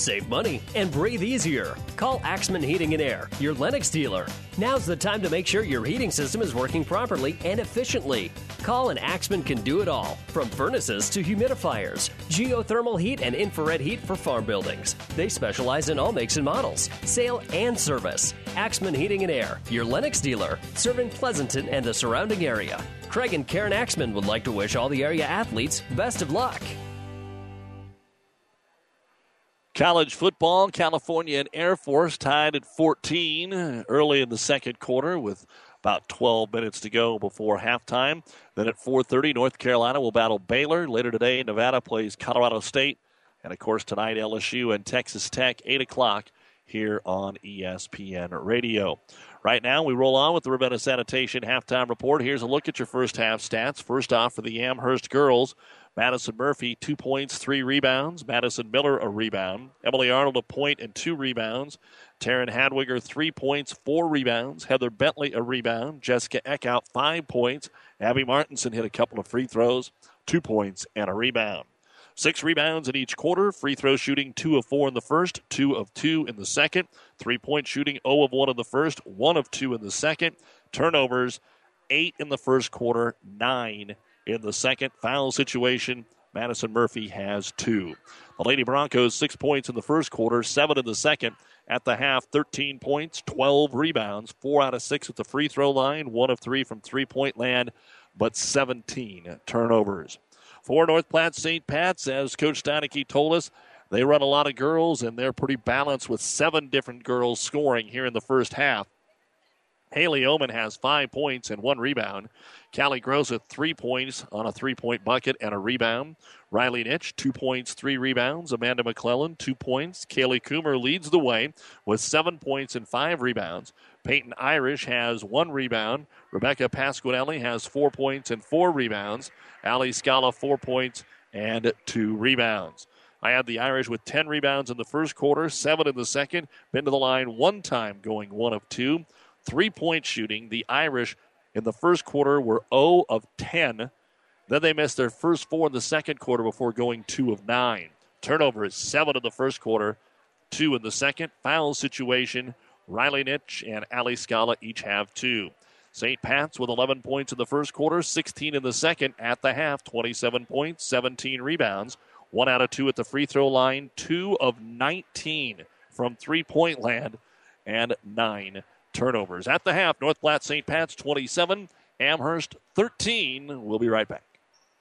[SPEAKER 5] Save money and breathe easier. Call Axman Heating and Air, your Lennox dealer. Now's the time to make sure your heating system is working properly and efficiently. Call and Axman can do it all, from furnaces to humidifiers, geothermal heat and infrared heat for farm buildings. They specialize in all makes and models, sale and service. Axman Heating and Air, your Lennox dealer, serving Pleasanton and the surrounding area. Craig and Karen Axman would like to wish all the area athletes best of luck.
[SPEAKER 2] College football, California and Air Force tied at 14 early in the second quarter with about 12 minutes to go before halftime. Then at 4:30, North Carolina will battle Baylor. Later today, Nevada plays Colorado State, and of course tonight LSU and Texas Tech, 8 o'clock here on ESPN Radio. Right now, we roll on with the Ravenna Sanitation halftime report. Here's a look at your first half stats. First off, for the Amherst girls, Madison Murphy, two points, three rebounds. Madison Miller, a rebound. Emily Arnold, a point and two rebounds. Taryn Hadwiger, three points, four rebounds. Heather Bentley, a rebound. Jessica Eckhout, five points. Abby Martinson hit a couple of free throws, two points, and a rebound. Six rebounds in each quarter. Free throw shooting, two of four in the first, two of two in the second. Three point shooting, 0 of one in the first, one of two in the second. Turnovers, eight in the first quarter, nine in the second. Foul situation, Madison Murphy has two. The Lady Broncos, six points in the first quarter, seven in the second. At the half, 13 points, 12 rebounds, four out of six at the free throw line, one of three from three point land, but 17 turnovers. For North Platte St. Pat's, as Coach Steineke told us, they run a lot of girls and they're pretty balanced with seven different girls scoring here in the first half. Haley Oman has five points and one rebound. Callie with three points on a three point bucket and a rebound. Riley Nitch, two points, three rebounds. Amanda McClellan, two points. Kaylee Coomer leads the way with seven points and five rebounds. Peyton Irish has one rebound. Rebecca Pasquinelli has four points and four rebounds. Ali Scala, four points and two rebounds. I had the Irish with 10 rebounds in the first quarter, seven in the second. Been to the line one time, going one of two. Three point shooting. The Irish in the first quarter were 0 of 10. Then they missed their first four in the second quarter before going 2 of 9. Turnover is 7 in the first quarter, 2 in the second. Foul situation. Riley Nitch and Ali Scala each have two. St. Pat's with 11 points in the first quarter, 16 in the second. At the half, 27 points, 17 rebounds. One out of two at the free throw line, two of 19 from three point land, and nine turnovers. At the half, North Platte St. Pat's 27, Amherst 13. We'll be right back.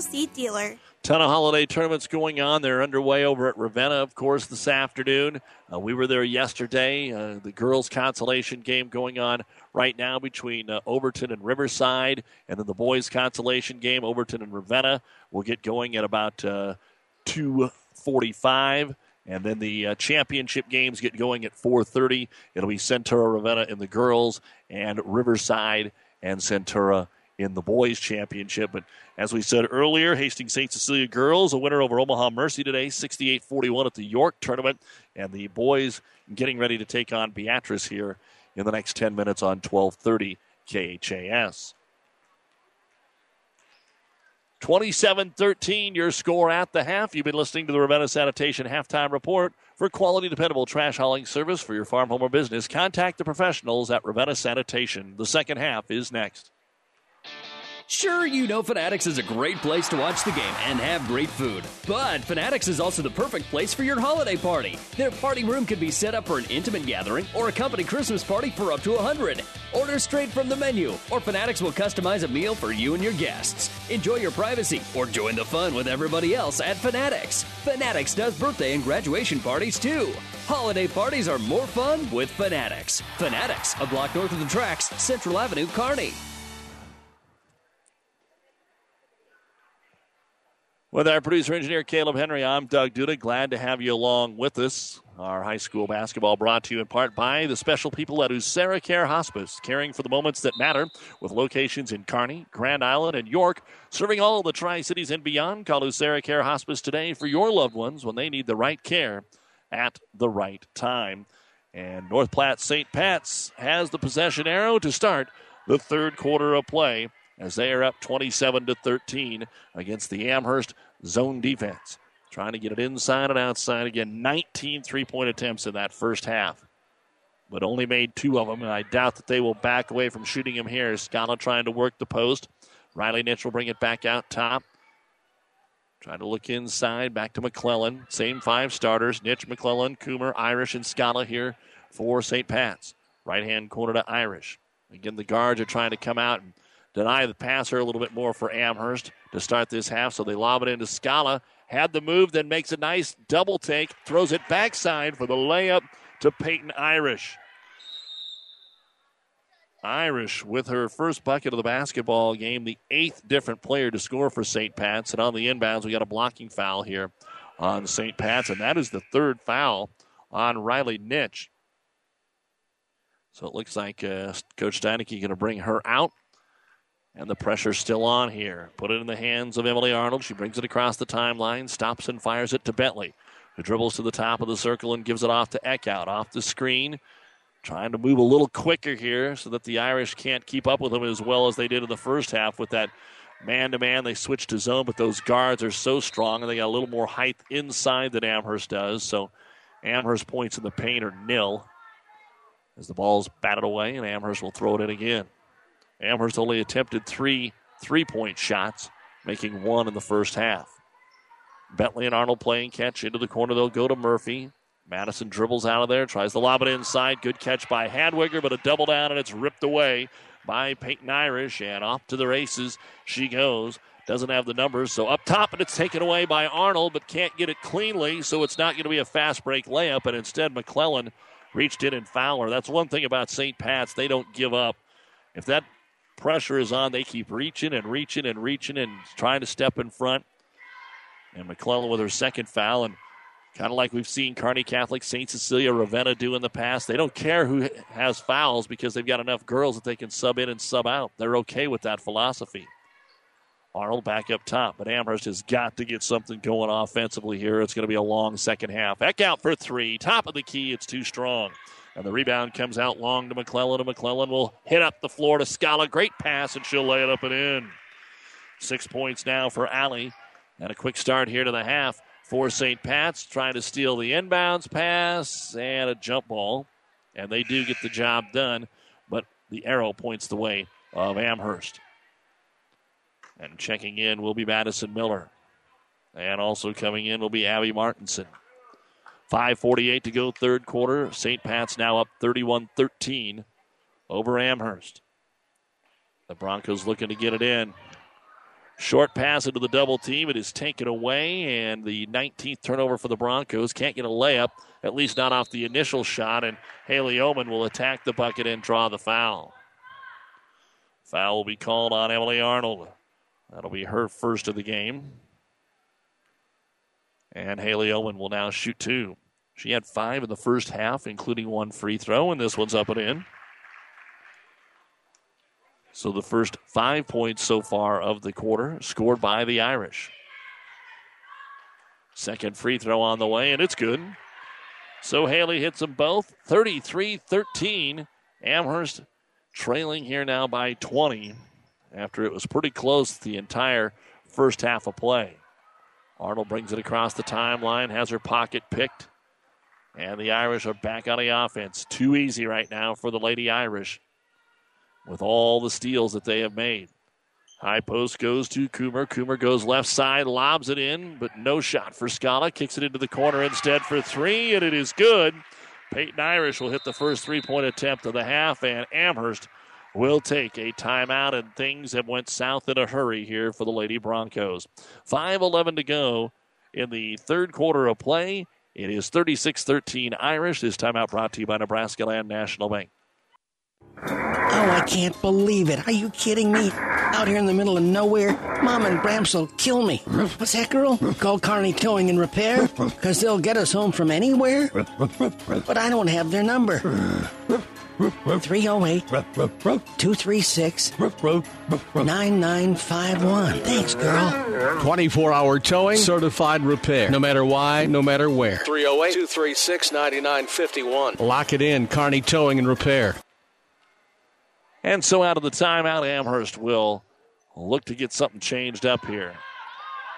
[SPEAKER 4] Seed dealer.
[SPEAKER 2] Ton of holiday tournaments going on. They're underway over at Ravenna, of course, this afternoon. Uh, we were there yesterday. Uh, the girls' consolation game going on right now between uh, Overton and Riverside, and then the boys' consolation game, Overton and Ravenna, will get going at about uh, two forty-five. And then the uh, championship games get going at 4:30. It'll be Centura Ravenna in the girls and Riverside and Centura in the boys championship. But as we said earlier, Hastings St. Cecilia girls a winner over Omaha Mercy today, 68-41 at the York tournament, and the boys getting ready to take on Beatrice here in the next 10 minutes on 12:30 KHAS. 27 13, your score at the half. You've been listening to the Ravenna Sanitation halftime report. For quality, dependable trash hauling service for your farm, home, or business, contact the professionals at Ravenna Sanitation. The second half is next.
[SPEAKER 5] Sure, you know Fanatics is a great place to watch the game and have great food. But Fanatics is also the perfect place for your holiday party. Their party room can be set up for an intimate gathering or a company Christmas party for up to 100. Order straight from the menu, or Fanatics will customize a meal for you and your guests. Enjoy your privacy or join the fun with everybody else at Fanatics. Fanatics does birthday and graduation parties too. Holiday parties are more fun with Fanatics. Fanatics, a block north of the tracks, Central Avenue, Kearney.
[SPEAKER 2] With our producer engineer Caleb Henry, I'm Doug Duda. Glad to have you along with us. Our high school basketball brought to you in part by the special people at Usera Care Hospice, caring for the moments that matter, with locations in Kearney, Grand Island, and York, serving all the Tri Cities and beyond. Call Usera Care Hospice today for your loved ones when they need the right care at the right time. And North Platte St. Pat's has the possession arrow to start the third quarter of play as they are up 27 to 13 against the Amherst zone defense. Trying to get it inside and outside again. 19 three point attempts in that first half, but only made two of them, and I doubt that they will back away from shooting him here. Scala trying to work the post. Riley Nitch will bring it back out top. Trying to look inside, back to McClellan. Same five starters Nitch, McClellan, Coomer, Irish, and Scala here for St. Pat's. Right hand corner to Irish. Again, the guards are trying to come out and deny the passer a little bit more for Amherst to start this half, so they lob it into Scala. Had the move, then makes a nice double take, throws it backside for the layup to Peyton Irish. Irish with her first bucket of the basketball game, the eighth different player to score for St. Pat's. And on the inbounds, we got a blocking foul here on St. Pat's, and that is the third foul on Riley Nitch. So it looks like uh, Coach Steineke going to bring her out. And the pressure's still on here. Put it in the hands of Emily Arnold. She brings it across the timeline, stops and fires it to Bentley, who dribbles to the top of the circle and gives it off to Eckhout. Off the screen. Trying to move a little quicker here so that the Irish can't keep up with them as well as they did in the first half with that man to man. They switched to zone, but those guards are so strong and they got a little more height inside than Amherst does. So Amherst points in the paint are nil as the ball's batted away, and Amherst will throw it in again. Amherst only attempted three three point shots, making one in the first half. Bentley and Arnold playing catch into the corner. They'll go to Murphy. Madison dribbles out of there, tries to lob it inside. Good catch by Hadwiger, but a double down, and it's ripped away by Peyton Irish. And off to the races she goes. Doesn't have the numbers, so up top, and it's taken away by Arnold, but can't get it cleanly, so it's not going to be a fast break layup, and instead McClellan reached in and fouled her. That's one thing about St. Pat's. They don't give up. If that pressure is on, they keep reaching and reaching and reaching and trying to step in front. And McClellan with her second foul, and kind of like we've seen Kearney Catholic, St. Cecilia, Ravenna do in the past. They don't care who has fouls because they've got enough girls that they can sub in and sub out. They're okay with that philosophy. Arnold back up top, but Amherst has got to get something going offensively here. It's going to be a long second half. Heck Eckhout for three. Top of the key, it's too strong. And the rebound comes out long to McClellan, and McClellan will hit up the floor to Scala. Great pass, and she'll lay it up and in. Six points now for Alley. And a quick start here to the half for St. Pat's, trying to steal the inbounds pass and a jump ball. And they do get the job done, but the arrow points the way of Amherst. And checking in will be Madison Miller. And also coming in will be Abby Martinson. 5.48 to go, third quarter. St. Pat's now up 31 13 over Amherst. The Broncos looking to get it in. Short pass into the double team. It is taken away, and the 19th turnover for the Broncos. Can't get a layup, at least not off the initial shot, and Haley Oman will attack the bucket and draw the foul. Foul will be called on Emily Arnold. That'll be her first of the game. And Haley Owen will now shoot two. She had five in the first half, including one free throw, and this one's up and in. So the first five points so far of the quarter scored by the Irish. Second free throw on the way, and it's good. So Haley hits them both 33 13. Amherst trailing here now by 20 after it was pretty close the entire first half of play. Arnold brings it across the timeline, has her pocket picked, and the Irish are back on the offense. Too easy right now for the Lady Irish with all the steals that they have made. High post goes to Coomer. Coomer goes left side, lobs it in, but no shot for Scala. Kicks it into the corner instead for three, and it is good. Peyton Irish will hit the first three point attempt of the half, and Amherst will take a timeout, and things have went south in a hurry here for the Lady Broncos. 5.11 to go in the third quarter of play. It is 36 13 Irish. This timeout brought to you by Nebraska Land National Bank.
[SPEAKER 9] Oh, I can't believe it. Are you kidding me? Out here in the middle of nowhere, Mom and Bramps will kill me. What's that, girl? Call Kearney Towing and Repair? Because they'll get us home from anywhere? But I don't have their number. 308 236 9951. Thanks, girl.
[SPEAKER 10] 24 hour towing, certified repair. No matter why, no matter where.
[SPEAKER 11] 308 236 9951.
[SPEAKER 10] Lock it in, Kearney Towing and Repair.
[SPEAKER 2] And so out of the timeout, Amherst will look to get something changed up here.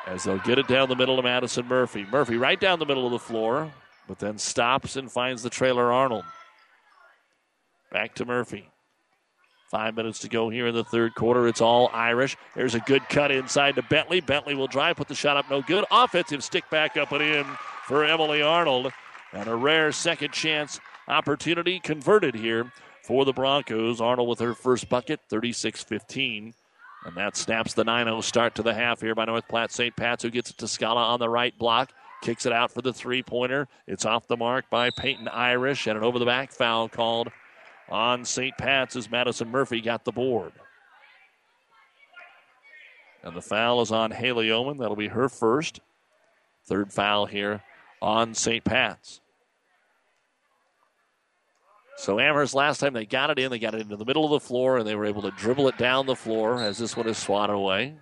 [SPEAKER 2] As they'll get it down the middle to Madison Murphy. Murphy right down the middle of the floor, but then stops and finds the trailer Arnold. Back to Murphy. Five minutes to go here in the third quarter. It's all Irish. There's a good cut inside to Bentley. Bentley will drive, put the shot up, no good. Offensive stick back up and in for Emily Arnold. And a rare second chance opportunity converted here for the Broncos. Arnold with her first bucket, 36 15. And that snaps the 9 0 start to the half here by North Platte St. Pat's, who gets it to Scala on the right block. Kicks it out for the three pointer. It's off the mark by Peyton Irish, and an over the back foul called on St. Pat's as Madison Murphy got the board. And the foul is on Haley Oman. That'll be her first. Third foul here on St. Pat's. So Amherst, last time they got it in, they got it into the middle of the floor, and they were able to dribble it down the floor as this one is swatted away.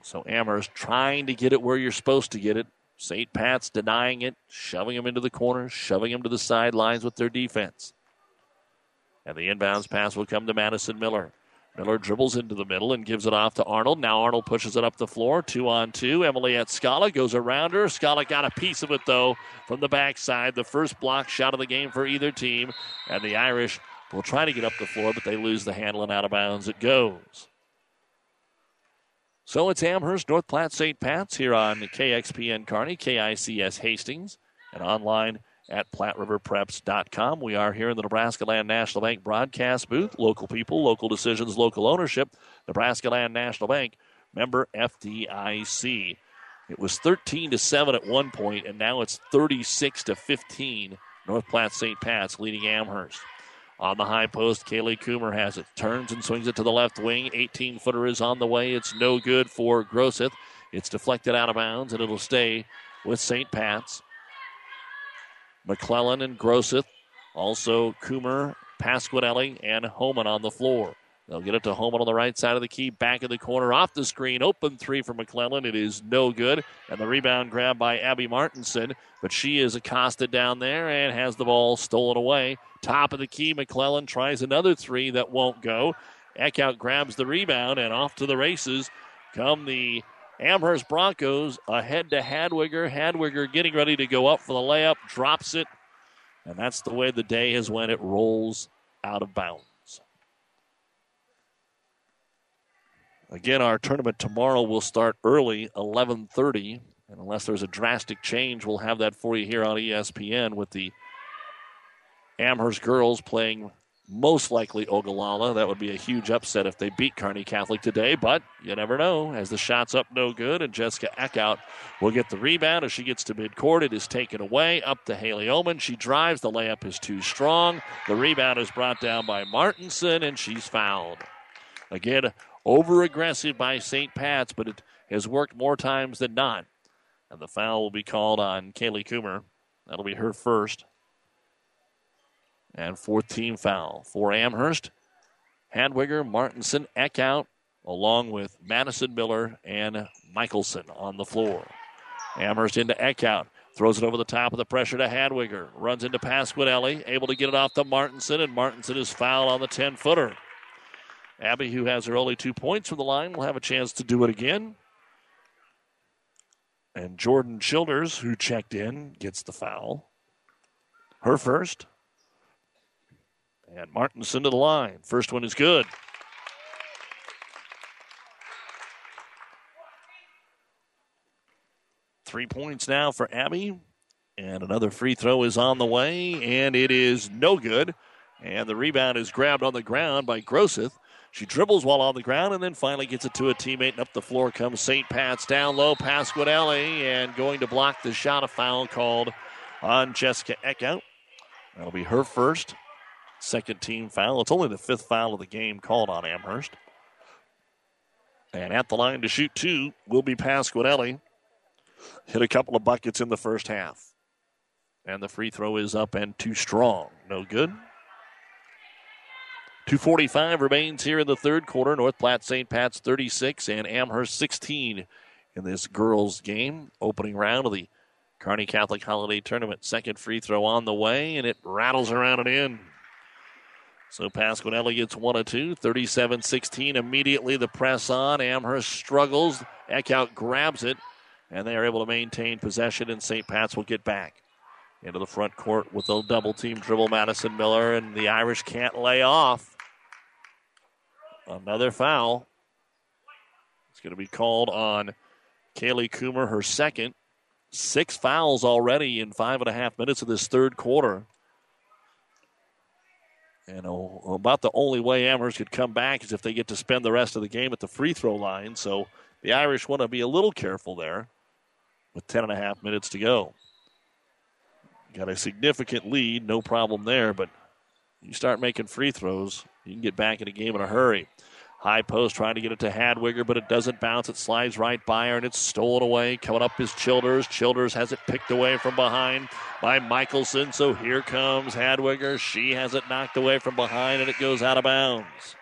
[SPEAKER 2] So Amherst trying to get it where you're supposed to get it. St. Pat's denying it, shoving them into the corner, shoving them to the sidelines with their defense. And the inbounds pass will come to Madison Miller. Miller dribbles into the middle and gives it off to Arnold. Now Arnold pushes it up the floor, two on two. Emily at Scala goes around her. Scala got a piece of it though from the backside. The first block shot of the game for either team, and the Irish will try to get up the floor, but they lose the handle and out of bounds it goes. So it's Amherst, North Platte, St. Pat's here on KXPN Kearney, KICS Hastings, and online at PlatteRiverPreps.com. We are here in the Nebraska Land National Bank broadcast booth. Local people, local decisions, local ownership. Nebraska Land National Bank, member FDIC. It was 13 to 7 at one point, and now it's 36 to 15. North Platte St. Pat's leading Amherst. On the high post, Kaylee Coomer has it. Turns and swings it to the left wing. 18 footer is on the way. It's no good for Grosseth. It's deflected out of bounds, and it'll stay with St. Pat's. McClellan and Grosseth. Also, Coomer, Pasquinelli, and Homan on the floor. They'll get it to Homan on the right side of the key, back in the corner, off the screen. Open three for McClellan. It is no good. And the rebound grab by Abby Martinson, but she is accosted down there and has the ball stolen away. Top of the key, McClellan tries another three that won't go. Eckhout grabs the rebound and off to the races come the Amherst Broncos ahead to Hadwiger. Hadwiger getting ready to go up for the layup, drops it, and that's the way the day has went. It rolls out of bounds. Again, our tournament tomorrow will start early, 11:30, and unless there's a drastic change, we'll have that for you here on ESPN with the Amherst girls playing most likely Ogallala. That would be a huge upset if they beat Kearney Catholic today, but you never know. As the shot's up, no good, and Jessica Eckhout will get the rebound. As she gets to midcourt, it is taken away. Up to Haley Oman. She drives. The layup is too strong. The rebound is brought down by Martinson, and she's fouled. Again, over aggressive by St. Pat's, but it has worked more times than not. And the foul will be called on Kaylee Coomer. That'll be her first. And fourth team foul for Amherst. Hadwiger, Martinson, Eckhout, along with Madison Miller and Michelson on the floor. Amherst into Eckhout. Throws it over the top of the pressure to Hadwiger. Runs into Pasquinelli. Able to get it off to Martinson, and Martinson is fouled on the 10 footer. Abby, who has her only two points from the line, will have a chance to do it again. And Jordan Childers, who checked in, gets the foul. Her first. And Martinson to the line. First one is good. Three points now for Abby. And another free throw is on the way, and it is no good. And the rebound is grabbed on the ground by Grosseth. She dribbles while on the ground and then finally gets it to a teammate. And up the floor comes St. Pat's down low. Pasquinelli and going to block the shot. A foul called on Jessica Eckhout. That'll be her first. Second team foul. It's only the fifth foul of the game called on Amherst. And at the line to shoot two will be Pasquinelli. Hit a couple of buckets in the first half. And the free throw is up and too strong. No good. 245 remains here in the third quarter. North Platte St. Pat's 36 and Amherst 16 in this girls game. Opening round of the Kearney Catholic Holiday Tournament. Second free throw on the way, and it rattles around and in. So Pasquinelli gets one of two, 37 16. Immediately the press on. Amherst struggles. Eckhout grabs it, and they are able to maintain possession, and St. Pat's will get back into the front court with a double team dribble. Madison Miller, and the Irish can't lay off. Another foul. It's going to be called on Kaylee Coomer, her second. Six fouls already in five and a half minutes of this third quarter. And uh, about the only way Amherst could come back is if they get to spend the rest of the game at the free throw line. So the Irish want to be a little careful there with 10 and a half minutes to go. Got a significant lead, no problem there, but you start making free throws, you can get back in a game in a hurry. High post trying to get it to Hadwiger, but it doesn't bounce. It slides right by her and it's stolen away. Coming up is Childers. Childers has it picked away from behind by Michelson. So here comes Hadwiger. She has it knocked away from behind and it goes out of bounds.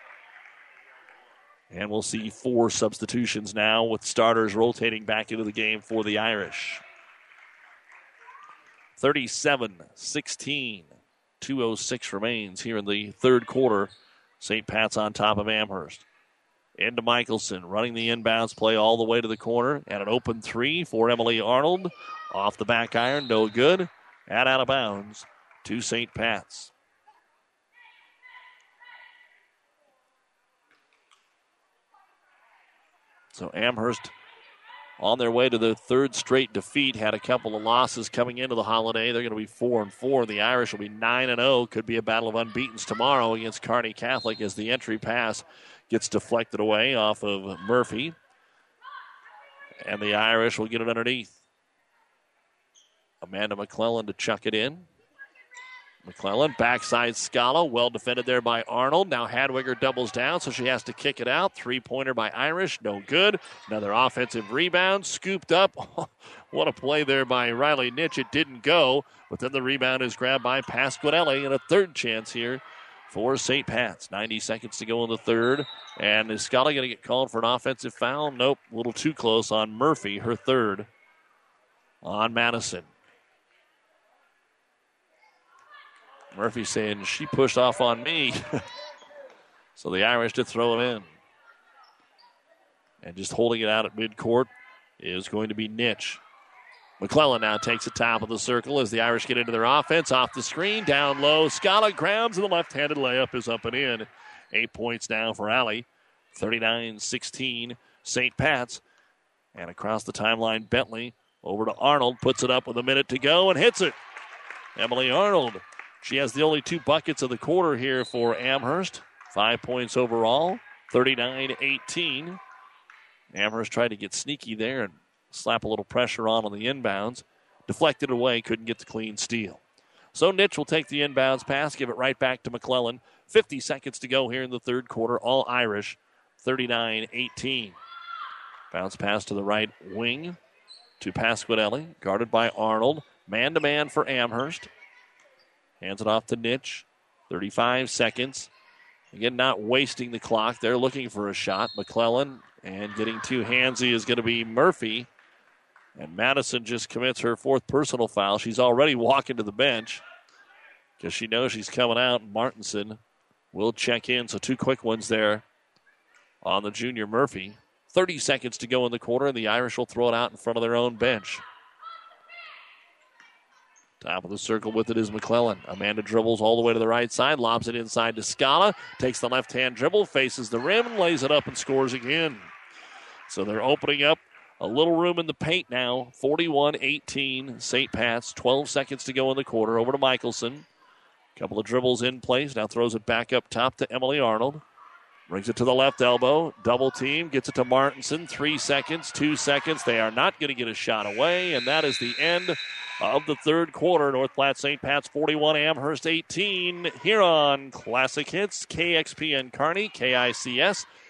[SPEAKER 2] And we'll see four substitutions now with starters rotating back into the game for the Irish. 37 16. 206 remains here in the third quarter. St. Pat's on top of Amherst. Into Michelson, running the inbounds play all the way to the corner. And an open three for Emily Arnold. Off the back iron, no good. And out of bounds to St. Pat's. So Amherst on their way to their third straight defeat. Had a couple of losses coming into the holiday. They're going to be four and four. The Irish will be nine and zero. Oh. Could be a battle of unbeaten's tomorrow against Kearney Catholic as the entry pass gets deflected away off of Murphy, and the Irish will get it underneath. Amanda McClellan to chuck it in. McClellan, backside Scala, well defended there by Arnold. Now Hadwiger doubles down, so she has to kick it out. Three pointer by Irish, no good. Another offensive rebound, scooped up. what a play there by Riley Nitch. It didn't go, but then the rebound is grabbed by Pasquinelli, and a third chance here for St. Pat's. 90 seconds to go in the third, and is Scala going to get called for an offensive foul? Nope, a little too close on Murphy, her third on Madison. Murphy saying she pushed off on me. so the Irish to throw it in. And just holding it out at midcourt is going to be Nitch. McClellan now takes the top of the circle as the Irish get into their offense. Off the screen, down low. Scala grabs, and the left handed layup is up and in. Eight points now for Alley. 39 16, St. Pat's. And across the timeline, Bentley over to Arnold, puts it up with a minute to go and hits it. Emily Arnold she has the only two buckets of the quarter here for Amherst. Five points overall, 39 18. Amherst tried to get sneaky there and slap a little pressure on on the inbounds. Deflected away, couldn't get the clean steal. So Nitch will take the inbounds pass, give it right back to McClellan. 50 seconds to go here in the third quarter. All Irish, 39 18. Bounce pass to the right wing to Pasquinelli, guarded by Arnold. Man to man for Amherst. Hands it off to Nitch. 35 seconds. Again, not wasting the clock. They're looking for a shot. McClellan and getting too handsy is going to be Murphy. And Madison just commits her fourth personal foul. She's already walking to the bench because she knows she's coming out. Martinson will check in. So two quick ones there on the junior Murphy. 30 seconds to go in the quarter, and the Irish will throw it out in front of their own bench. Top of the circle with it is McClellan. Amanda dribbles all the way to the right side, lobs it inside to Scala, takes the left hand dribble, faces the rim, lays it up, and scores again. So they're opening up a little room in the paint now. 41 18, St. Pat's. 12 seconds to go in the quarter. Over to Michelson. Couple of dribbles in place. Now throws it back up top to Emily Arnold. Brings it to the left elbow. Double team. Gets it to Martinson. Three seconds. Two seconds. They are not going to get a shot away. And that is the end of the third quarter. North Platte St. Pat's 41, Amherst 18. Here on Classic Hits, KXPN Kearney, KICS.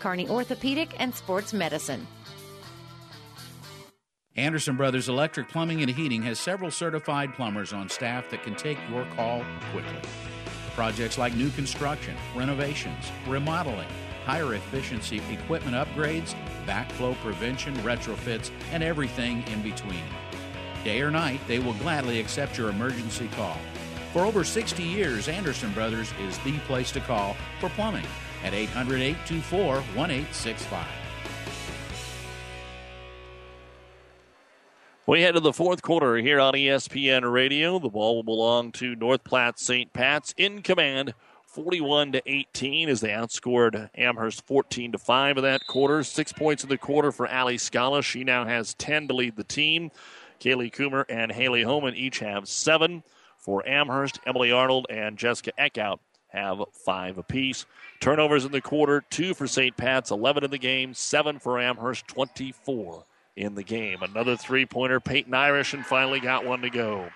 [SPEAKER 7] Kearney Orthopedic and Sports Medicine.
[SPEAKER 12] Anderson Brothers Electric Plumbing and Heating has several certified plumbers on staff that can take your call quickly. Projects like new construction, renovations, remodeling, higher efficiency equipment upgrades, backflow prevention, retrofits, and everything in between. Day or night, they will gladly accept your emergency call. For over 60 years, Anderson Brothers is the place to call for plumbing at 800 824 1865.
[SPEAKER 2] We head to the fourth quarter here on ESPN Radio. The ball will belong to North Platte St. Pat's in command, 41 to 18, as they outscored Amherst 14 to 5 in that quarter. Six points in the quarter for Ali Scala. She now has 10 to lead the team. Kaylee Coomer and Haley Homan each have seven. For Amherst, Emily Arnold and Jessica Eckhout have five apiece. Turnovers in the quarter, two for St. Pat's, 11 in the game, seven for Amherst, 24 in the game. Another three pointer. Peyton Irish and finally got one to go.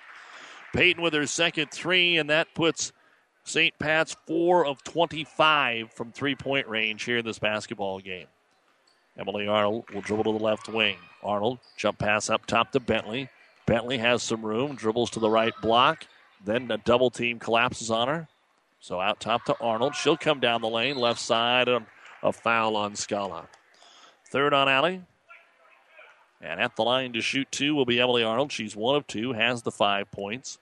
[SPEAKER 2] Peyton with her second three, and that puts St. Pat's four of 25 from three point range here in this basketball game. Emily Arnold will dribble to the left wing. Arnold jump pass up top to Bentley. Bentley has some room, dribbles to the right block. Then a double team collapses on her. So out top to Arnold. She'll come down the lane, left side, a foul on Scala. Third on Ali. And at the line to shoot two will be Emily Arnold. She's one of two, has the five points.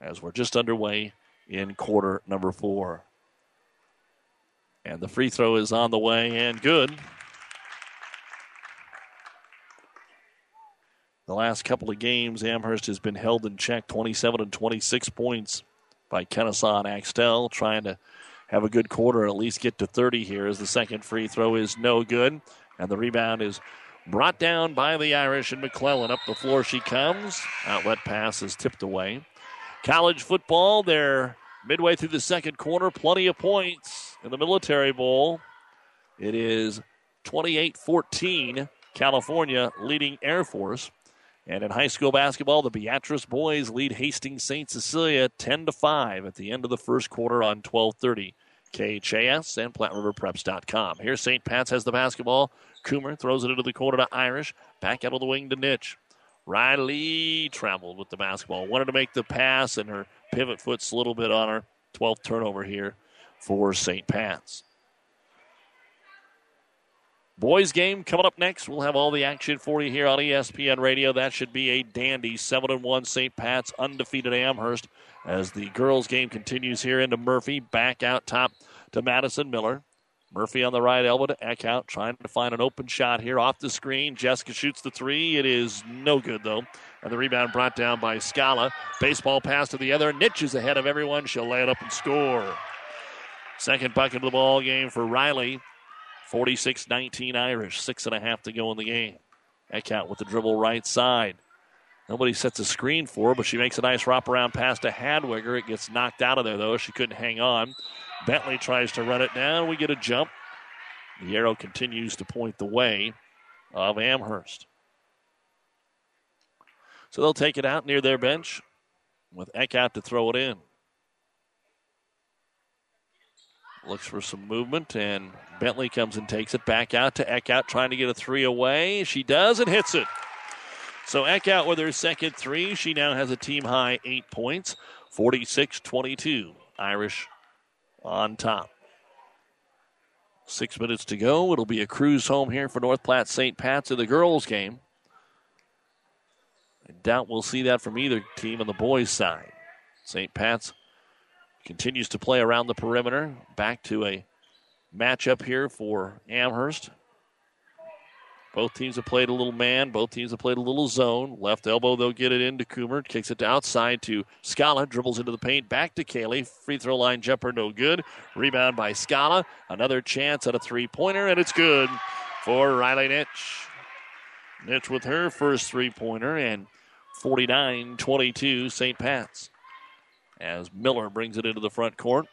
[SPEAKER 2] As we're just underway in quarter number four. And the free throw is on the way and good. The last couple of games, Amherst has been held in check 27 and 26 points by Kenesaw and Axtell, trying to have a good quarter, at least get to 30 here as the second free throw is no good. And the rebound is brought down by the Irish, and McClellan up the floor she comes. Outlet pass is tipped away. College football, they're midway through the second quarter. Plenty of points in the Military Bowl. It is 28 14, California leading Air Force. And in high school basketball, the Beatrice boys lead Hastings St. Cecilia 10 to 5 at the end of the first quarter on 1230. KHAS and PlatteRiverPreps.com. Here, St. Pat's has the basketball. Coomer throws it into the corner to Irish. Back out of the wing to Nitch. Riley traveled with the basketball. Wanted to make the pass, and her pivot foot's a little bit on her. 12th turnover here for St. Pat's. Boys game coming up next. We'll have all the action for you here on ESPN Radio. That should be a dandy 7 and 1 St. Pat's undefeated Amherst as the girls game continues here into Murphy. Back out top to Madison Miller. Murphy on the right elbow to Eckhout, trying to find an open shot here off the screen. Jessica shoots the three. It is no good, though. And the rebound brought down by Scala. Baseball pass to the other. Nitch is ahead of everyone. She'll lay it up and score. Second bucket of the ball game for Riley. 46 19 Irish. Six and a half to go in the game. Eckhout with the dribble right side. Nobody sets a screen for her, but she makes a nice wraparound pass to Hadwiger. It gets knocked out of there, though. She couldn't hang on. Bentley tries to run it down. We get a jump. The arrow continues to point the way of Amherst. So they'll take it out near their bench with Eckhout to throw it in. Looks for some movement, and Bentley comes and takes it back out to Eckhout, trying to get a three away. She does and hits it. So Eckhout with her second three. She now has a team high eight points, 46 22. Irish on top. Six minutes to go. It'll be a cruise home here for North Platte St. Pat's in the girls' game. I doubt we'll see that from either team on the boys' side. St. Pat's continues to play around the perimeter. Back to a matchup here for Amherst. Both teams have played a little man. Both teams have played a little zone. Left elbow, they'll get it into Coomer. Kicks it to outside to Scala. Dribbles into the paint. Back to Kaylee. Free throw line jumper, no good. Rebound by Scala. Another chance at a three pointer, and it's good for Riley Nitch. Nitch with her first three pointer, and 49 22 St. Pat's. As Miller brings it into the front court.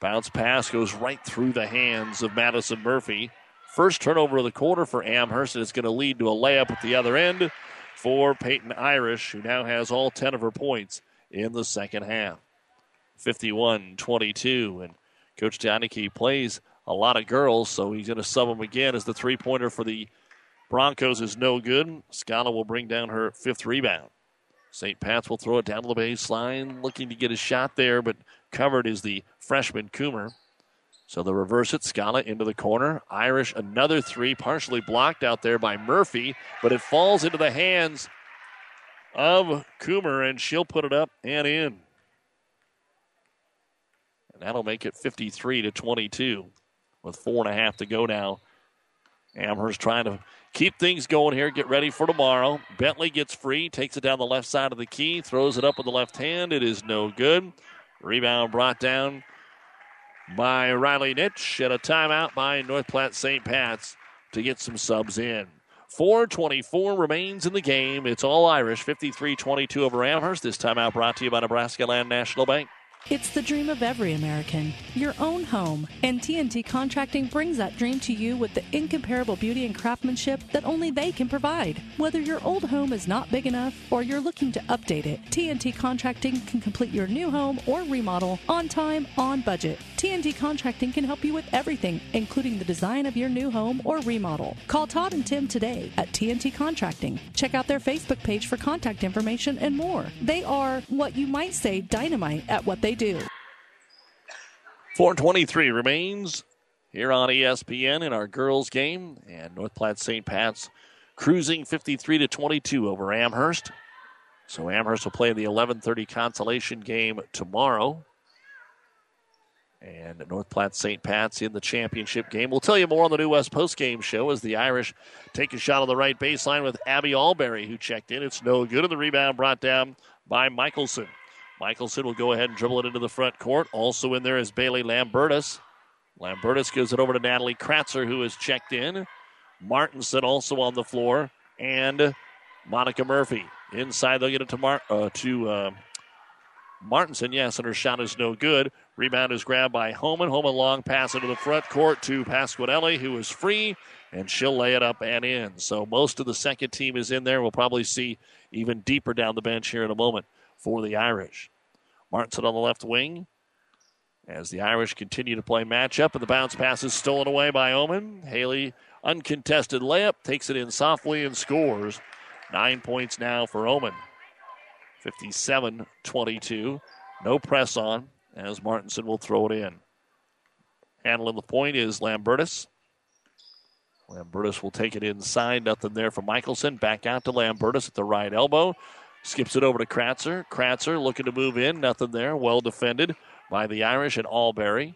[SPEAKER 2] Bounce pass goes right through the hands of Madison Murphy. First turnover of the quarter for Amherst, and it's going to lead to a layup at the other end for Peyton Irish, who now has all 10 of her points in the second half. 51 22. And Coach Janicki plays a lot of girls, so he's going to sub them again as the three pointer for the Broncos is no good. Scala will bring down her fifth rebound. St. Pat's will throw it down to the baseline, looking to get a shot there, but covered is the freshman Coomer. So they'll reverse it. Scala into the corner. Irish, another three, partially blocked out there by Murphy, but it falls into the hands of Coomer, and she'll put it up and in. And that'll make it 53 to 22 with four and a half to go now. Amherst trying to keep things going here, get ready for tomorrow. Bentley gets free, takes it down the left side of the key, throws it up with the left hand. It is no good. Rebound brought down by Riley Nitch at a timeout by North Platte St. Pat's to get some subs in. 424 remains in the game. It's all Irish, 53 22 over Amherst. This timeout brought to you by Nebraska Land National Bank.
[SPEAKER 13] It's the dream of every American, your own home. And TNT Contracting brings that dream to you with the incomparable beauty and craftsmanship that only they can provide. Whether your old home is not big enough or you're looking to update it, TNT Contracting can complete your new home or remodel on time, on budget. TNT Contracting can help you with everything, including the design of your new home or remodel. Call Todd and Tim today at TNT Contracting. Check out their Facebook page for contact information and more. They are what you might say dynamite at what they do.
[SPEAKER 2] 423 remains here on ESPN in our girls game, and North Platte St. Pat's cruising 53 to 22 over Amherst. So Amherst will play the 11:30 consolation game tomorrow. And North Platte St. Pat's in the championship game. We'll tell you more on the New West Post game show as the Irish take a shot on the right baseline with Abby Alberry, who checked in. It's no good, and the rebound brought down by Michelson. Michelson will go ahead and dribble it into the front court. Also in there is Bailey Lambertus. Lambertus gives it over to Natalie Kratzer, who has checked in. Martinson also on the floor, and Monica Murphy inside. They'll get it to Mar- uh, to uh, Martinson. Yes, and her shot is no good. Rebound is grabbed by Homan. Homan long pass into the front court to Pasquinelli, who is free, and she'll lay it up and in. So most of the second team is in there. We'll probably see even deeper down the bench here in a moment for the Irish. Martinson on the left wing. As the Irish continue to play matchup, and the bounce pass is stolen away by Oman. Haley, uncontested layup, takes it in softly and scores. Nine points now for Oman. 57 22. No press on as Martinson will throw it in. Handling the point is Lambertus. Lambertus will take it inside. Nothing there for Michelson. Back out to Lambertus at the right elbow. Skips it over to Kratzer. Kratzer looking to move in. Nothing there. Well defended by the Irish and Alberry.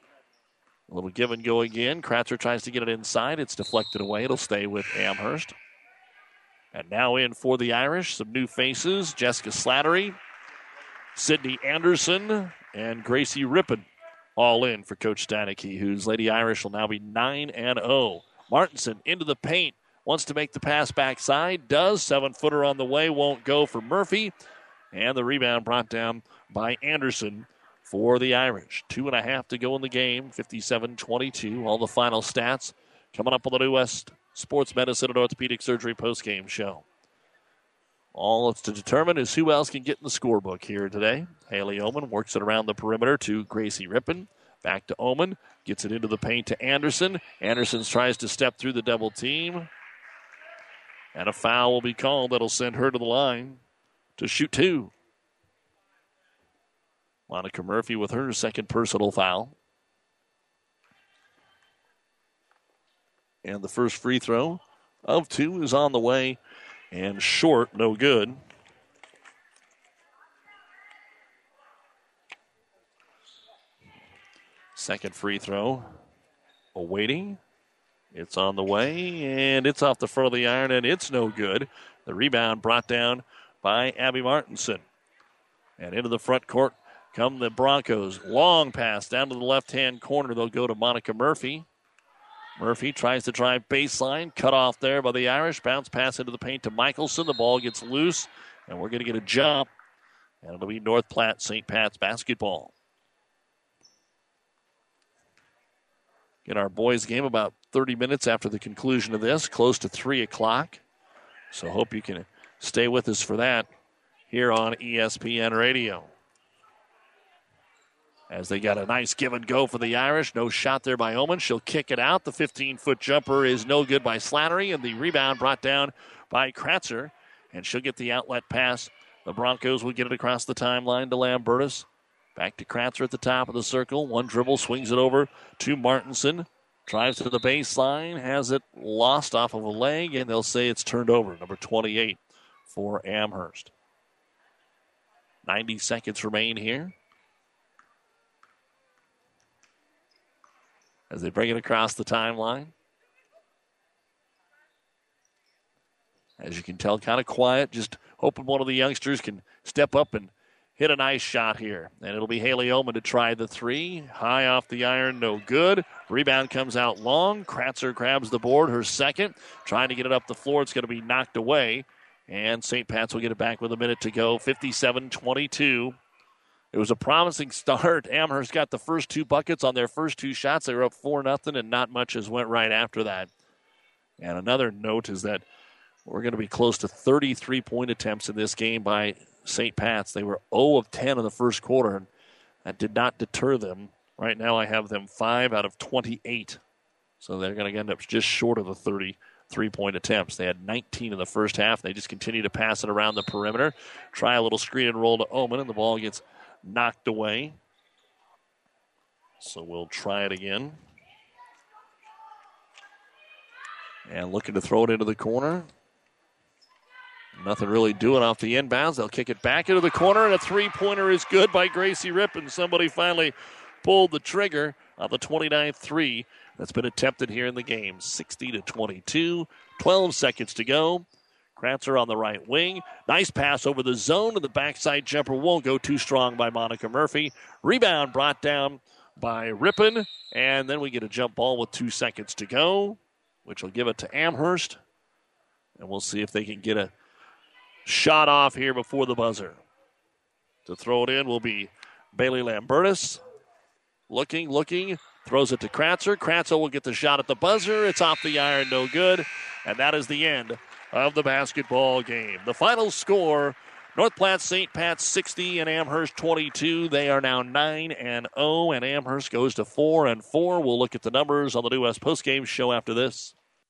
[SPEAKER 2] A little give and go again. Kratzer tries to get it inside. It's deflected away. It'll stay with Amherst. And now in for the Irish, some new faces Jessica Slattery, Sydney Anderson, and Gracie Rippon. All in for Coach Stanicky, whose Lady Irish will now be 9 and 0. Martinson into the paint. Wants to make the pass backside. Does. Seven footer on the way. Won't go for Murphy. And the rebound brought down by Anderson for the Irish. Two and a half to go in the game. 57 22. All the final stats coming up on the New West Sports Medicine and Orthopedic Surgery postgame show. All it's to determine is who else can get in the scorebook here today. Haley Oman works it around the perimeter to Gracie Rippon. Back to Oman. Gets it into the paint to Anderson. Anderson tries to step through the double team. And a foul will be called that'll send her to the line to shoot two. Monica Murphy with her second personal foul. And the first free throw of two is on the way and short, no good. Second free throw awaiting It's on the way, and it's off the front of the iron, and it's no good. The rebound brought down by Abby Martinson. And into the front court come the Broncos. Long pass down to the left hand corner. They'll go to Monica Murphy. Murphy tries to drive baseline, cut off there by the Irish. Bounce pass into the paint to Michelson. The ball gets loose, and we're going to get a jump. And it'll be North Platte St. Pat's basketball. Get our boys' game about 30 minutes after the conclusion of this, close to 3 o'clock. So hope you can stay with us for that here on ESPN Radio. As they got a nice give and go for the Irish. No shot there by Oman. She'll kick it out. The 15 foot jumper is no good by Slattery, and the rebound brought down by Kratzer. And she'll get the outlet pass. The Broncos will get it across the timeline to Lambertus. Back to Kratzer at the top of the circle. One dribble, swings it over to Martinson. Drives to the baseline, has it lost off of a leg, and they'll say it's turned over. Number 28 for Amherst. 90 seconds remain here. As they bring it across the timeline. As you can tell, kind of quiet, just hoping one of the youngsters can step up and hit a nice shot here. And it'll be Haley Oman to try the three. High off the iron, no good. Rebound comes out long. Kratzer grabs the board, her second. Trying to get it up the floor. It's going to be knocked away. And St. Pat's will get it back with a minute to go. 57 22. It was a promising start. Amherst got the first two buckets on their first two shots. They were up 4 nothing, and not much has went right after that. And another note is that we're going to be close to 33 point attempts in this game by St. Pat's. They were 0 of 10 in the first quarter, and that did not deter them. Right now, I have them 5 out of 28. So they're going to end up just short of the 33 point attempts. They had 19 in the first half. They just continue to pass it around the perimeter. Try a little screen and roll to Oman, and the ball gets knocked away. So we'll try it again. And looking to throw it into the corner. Nothing really doing off the inbounds. They'll kick it back into the corner, and a three pointer is good by Gracie Rippon. Somebody finally pulled the trigger on the 29th three that's been attempted here in the game. 60 to 22, 12 seconds to go. Kratzer on the right wing. Nice pass over the zone, and the backside jumper won't go too strong by Monica Murphy. Rebound brought down by Rippon, and then we get a jump ball with two seconds to go, which will give it to Amherst. And we'll see if they can get a shot off here before the buzzer. To throw it in will be Bailey Lambertus. Looking, looking, throws it to Kratzer. Kratzer will get the shot at the buzzer. It's off the iron, no good. And that is the end of the basketball game. The final score North Platte St. Pat's 60 and Amherst 22. They are now 9 and 0, and Amherst goes to 4 and 4. We'll look at the numbers on the New West postgame show after this.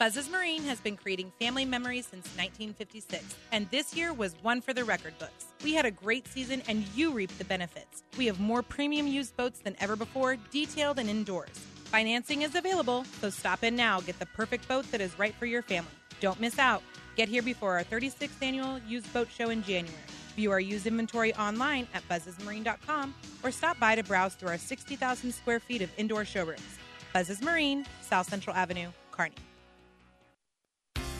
[SPEAKER 14] Buzz's Marine has been creating family memories since 1956, and this year was one for the record books. We had a great season, and you reap the benefits. We have more premium used boats than ever before, detailed and indoors. Financing is available, so stop in now. Get the perfect boat that is right for your family. Don't miss out. Get here before our 36th annual used boat show in January. View our used inventory online at buzzesmarine.com or stop by to browse through our 60,000 square feet of indoor showrooms. Buzzes Marine, South Central Avenue, Kearney.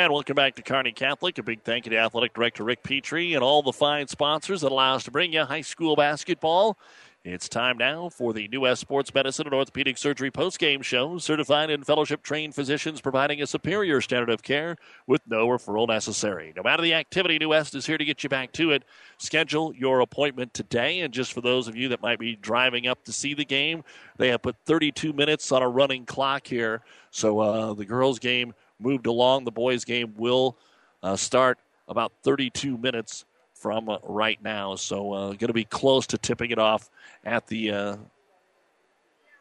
[SPEAKER 2] And welcome back to Kearney Catholic. A big thank you to Athletic Director Rick Petrie and all the fine sponsors that allow us to bring you high school basketball It's time now for the New West Sports Medicine and Orthopedic Surgery postgame show. Certified and fellowship trained physicians providing a superior standard of care with no referral necessary. No matter the activity, New West is here to get you back to it. Schedule your appointment today. And just for those of you that might be driving up to see the game, they have put 32 minutes on a running clock here. So uh, the girls' game moved along. The boys' game will uh, start about 32 minutes from uh, right now. So uh, going to be close to tipping it off at the uh,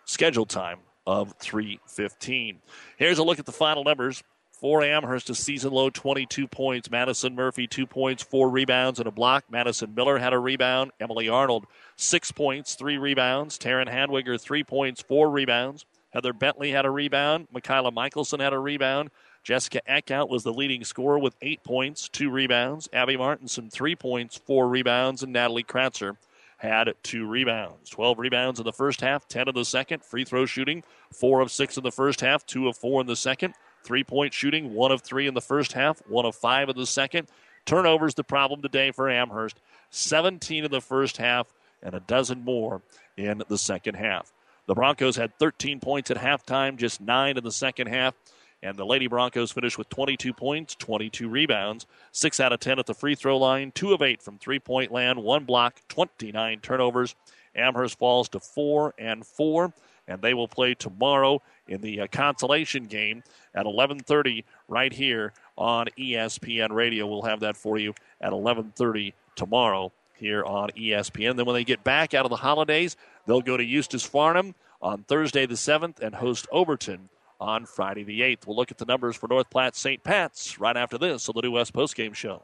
[SPEAKER 2] scheduled time of 3:15. Here's a look at the final numbers. For Amherst, a season low 22 points. Madison Murphy, two points, four rebounds, and a block. Madison Miller had a rebound. Emily Arnold, six points, three rebounds. Taryn Hadwiger, three points, four rebounds. Heather Bentley had a rebound. Michaela Michelson had a rebound. Jessica Eckhout was the leading scorer with eight points, two rebounds. Abby Martinson, three points, four rebounds. And Natalie Kratzer had two rebounds. 12 rebounds in the first half, 10 in the second. Free throw shooting, four of six in the first half, two of four in the second. Three point shooting, one of three in the first half, one of five in the second. Turnovers, the problem today for Amherst. 17 in the first half and a dozen more in the second half. The Broncos had 13 points at halftime, just nine in the second half. And the Lady Broncos finished with 22 points, 22 rebounds, 6 out of 10 at the free throw line, 2 of 8 from three point land, 1 block, 29 turnovers. Amherst falls to 4 and 4, and they will play tomorrow in the uh, consolation game at 11:30 right here on ESPN Radio. We'll have that for you at 11:30 tomorrow here on ESPN. Then when they get back out of the holidays, they'll go to Eustis Farnam on Thursday the 7th and host Overton on Friday the 8th. We'll look at the numbers for North Platte St. Pat's right after this on the New West Postgame Show.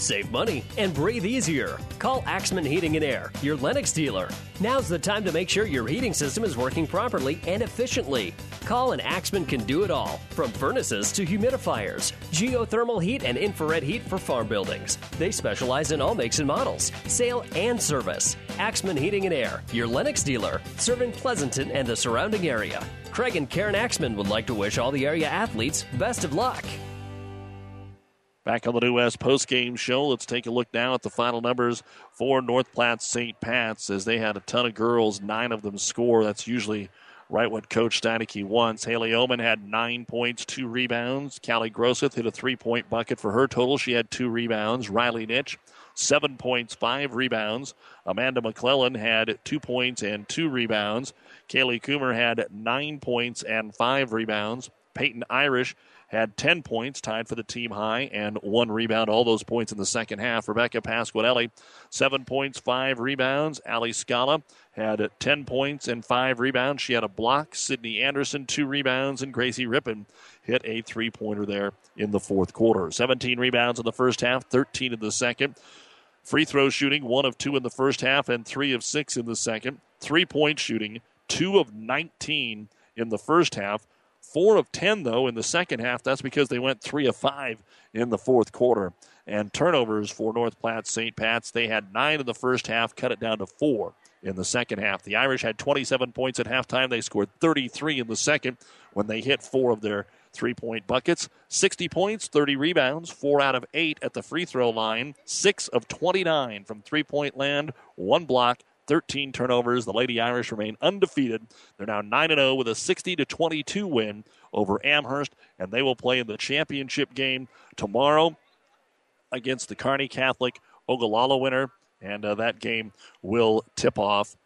[SPEAKER 3] Save money and breathe easier. Call Axman Heating and Air, your Lennox dealer. Now's the time to make sure your heating system is working properly and efficiently. Call and Axman can do it all, from furnaces to humidifiers, geothermal heat and infrared heat for farm buildings. They specialize in all makes and models, sale and service. Axman Heating and Air, your Lennox dealer, serving Pleasanton and the surrounding area. Craig and Karen Axman would like to wish all the area athletes best of luck.
[SPEAKER 2] Back on the New West post-game show, let's take a look now at the final numbers for North Platte St. Pat's as they had a ton of girls, nine of them score. That's usually right what Coach Steineke wants. Haley Oman had nine points, two rebounds. Callie Grosseth hit a three-point bucket for her total. She had two rebounds. Riley Nitch, seven points, five rebounds. Amanda McClellan had two points and two rebounds. Kaylee Coomer had nine points and five rebounds. Peyton Irish had 10 points, tied for the team high, and one rebound. All those points in the second half. Rebecca Pasquinelli, seven points, five rebounds. Ali Scala had 10 points and five rebounds. She had a block. Sydney Anderson, two rebounds, and Gracie Rippon hit a three pointer there in the fourth quarter. 17 rebounds in the first half, 13 in the second. Free throw shooting, one of two in the first half and three of six in the second. Three point shooting, two of 19 in the first half. Four of 10, though, in the second half. That's because they went three of five in the fourth quarter. And turnovers for North Platte St. Pat's, they had nine in the first half, cut it down to four in the second half. The Irish had 27 points at halftime. They scored 33 in the second when they hit four of their three point buckets. 60 points, 30 rebounds, four out of eight at the free throw line, six of 29 from three point land, one block, 13 turnovers. The Lady Irish remain undefeated. They're now 9 0 with a 60 22 win over Amherst, and they will play in the championship game tomorrow against the Kearney Catholic Ogallala winner, and uh, that game will tip off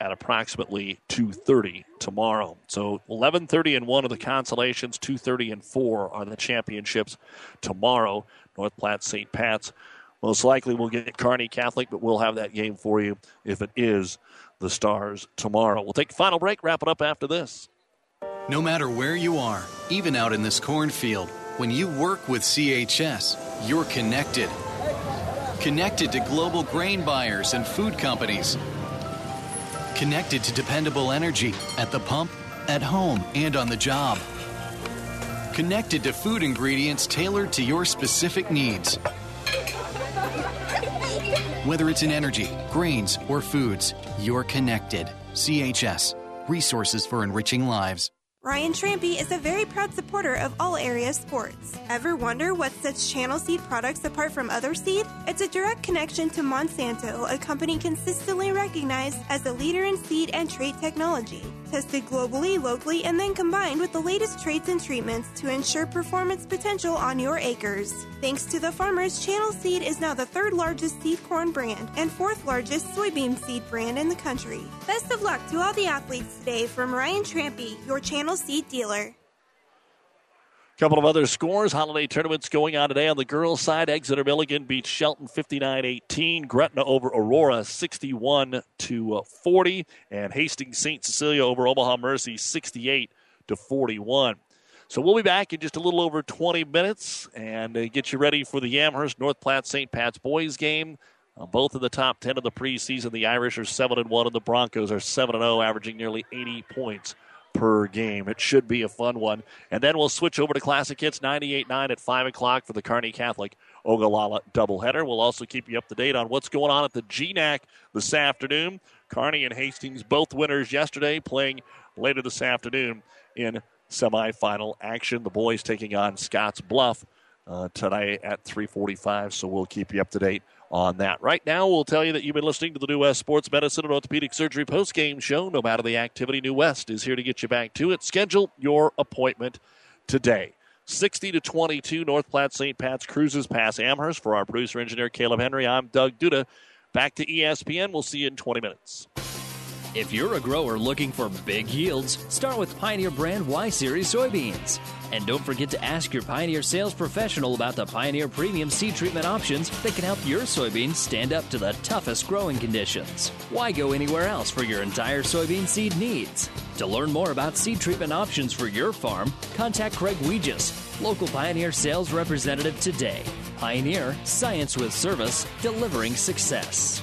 [SPEAKER 2] at approximately 2:30 tomorrow. So 11:30 and 1 of the consolations, 2:30 and 4 are the championships tomorrow. North Platte St. Pat's most likely we'll get Kearney Catholic, but we'll have that game for you if it is the Stars tomorrow. We'll take a final break, wrap it up after this.
[SPEAKER 6] No matter where you are, even out in this cornfield, when you work with CHS, you're connected. Connected to global grain buyers and food companies. Connected to dependable energy at the pump, at home, and on the job. Connected to food ingredients tailored to your specific needs. Whether it's in energy, grains, or foods, you're connected. CHS, resources for enriching lives.
[SPEAKER 4] Ryan Trampy is a very proud supporter of all area sports. Ever wonder what sets Channel Seed products apart from other seed? It's a direct connection to Monsanto, a company consistently recognized as a leader in seed and trait technology. Tested globally, locally, and then combined with the latest traits and treatments to ensure performance potential on your acres. Thanks to the farmers, Channel Seed is now the third largest seed corn brand and fourth largest soybean seed brand in the country. Best of luck to all the athletes today from Ryan Trampy, your Channel Seed dealer.
[SPEAKER 2] Couple of other scores. Holiday tournaments going on today on the girls' side. Exeter Milligan beats Shelton 59-18. Gretna over Aurora 61 to 40, and Hastings St. Cecilia over Omaha Mercy 68 to 41. So we'll be back in just a little over 20 minutes and uh, get you ready for the Amherst North Platte St. Pat's boys game. Uh, both in the top 10 of the preseason. The Irish are 7 and 1 and the Broncos are 7 and 0 averaging nearly 80 points per game. It should be a fun one. And then we'll switch over to Classic Hits 98.9 at 5 o'clock for the Kearney Catholic Ogallala doubleheader. We'll also keep you up to date on what's going on at the GNAC this afternoon. Kearney and Hastings, both winners yesterday, playing later this afternoon in semifinal action. The boys taking on Scotts Bluff uh, tonight at 3:45. So we'll keep you up to date on that. Right now, we'll tell you that you've been listening to the New West Sports Medicine and Orthopedic Surgery post-game show. No matter the activity, New West is here to get you back to it. Schedule your appointment today. 60 to 22, North Platte St. Pat's cruises past Amherst. For our producer engineer Caleb Henry, I'm Doug Duda. Back to ESPN. We'll see you in 20 minutes.
[SPEAKER 5] If you're a grower looking for big yields, start with Pioneer brand Y Series soybeans. And don't forget to ask your Pioneer sales professional about the Pioneer Premium seed treatment options that can help your soybeans stand up to the toughest growing conditions. Why go anywhere else for your entire soybean seed needs? To learn more about seed treatment options for your farm, contact Craig Weegis, local Pioneer sales representative today. Pioneer, science with service, delivering success.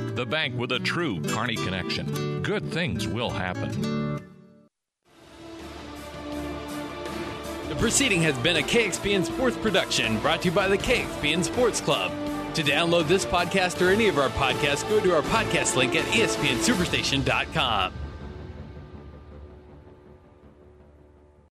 [SPEAKER 15] the bank with a true Kearney connection. Good things will happen.
[SPEAKER 1] The proceeding has been a KXPN Sports production brought to you by the KXPN Sports Club. To download this podcast or any of our podcasts, go to our podcast link at espnsuperstation.com.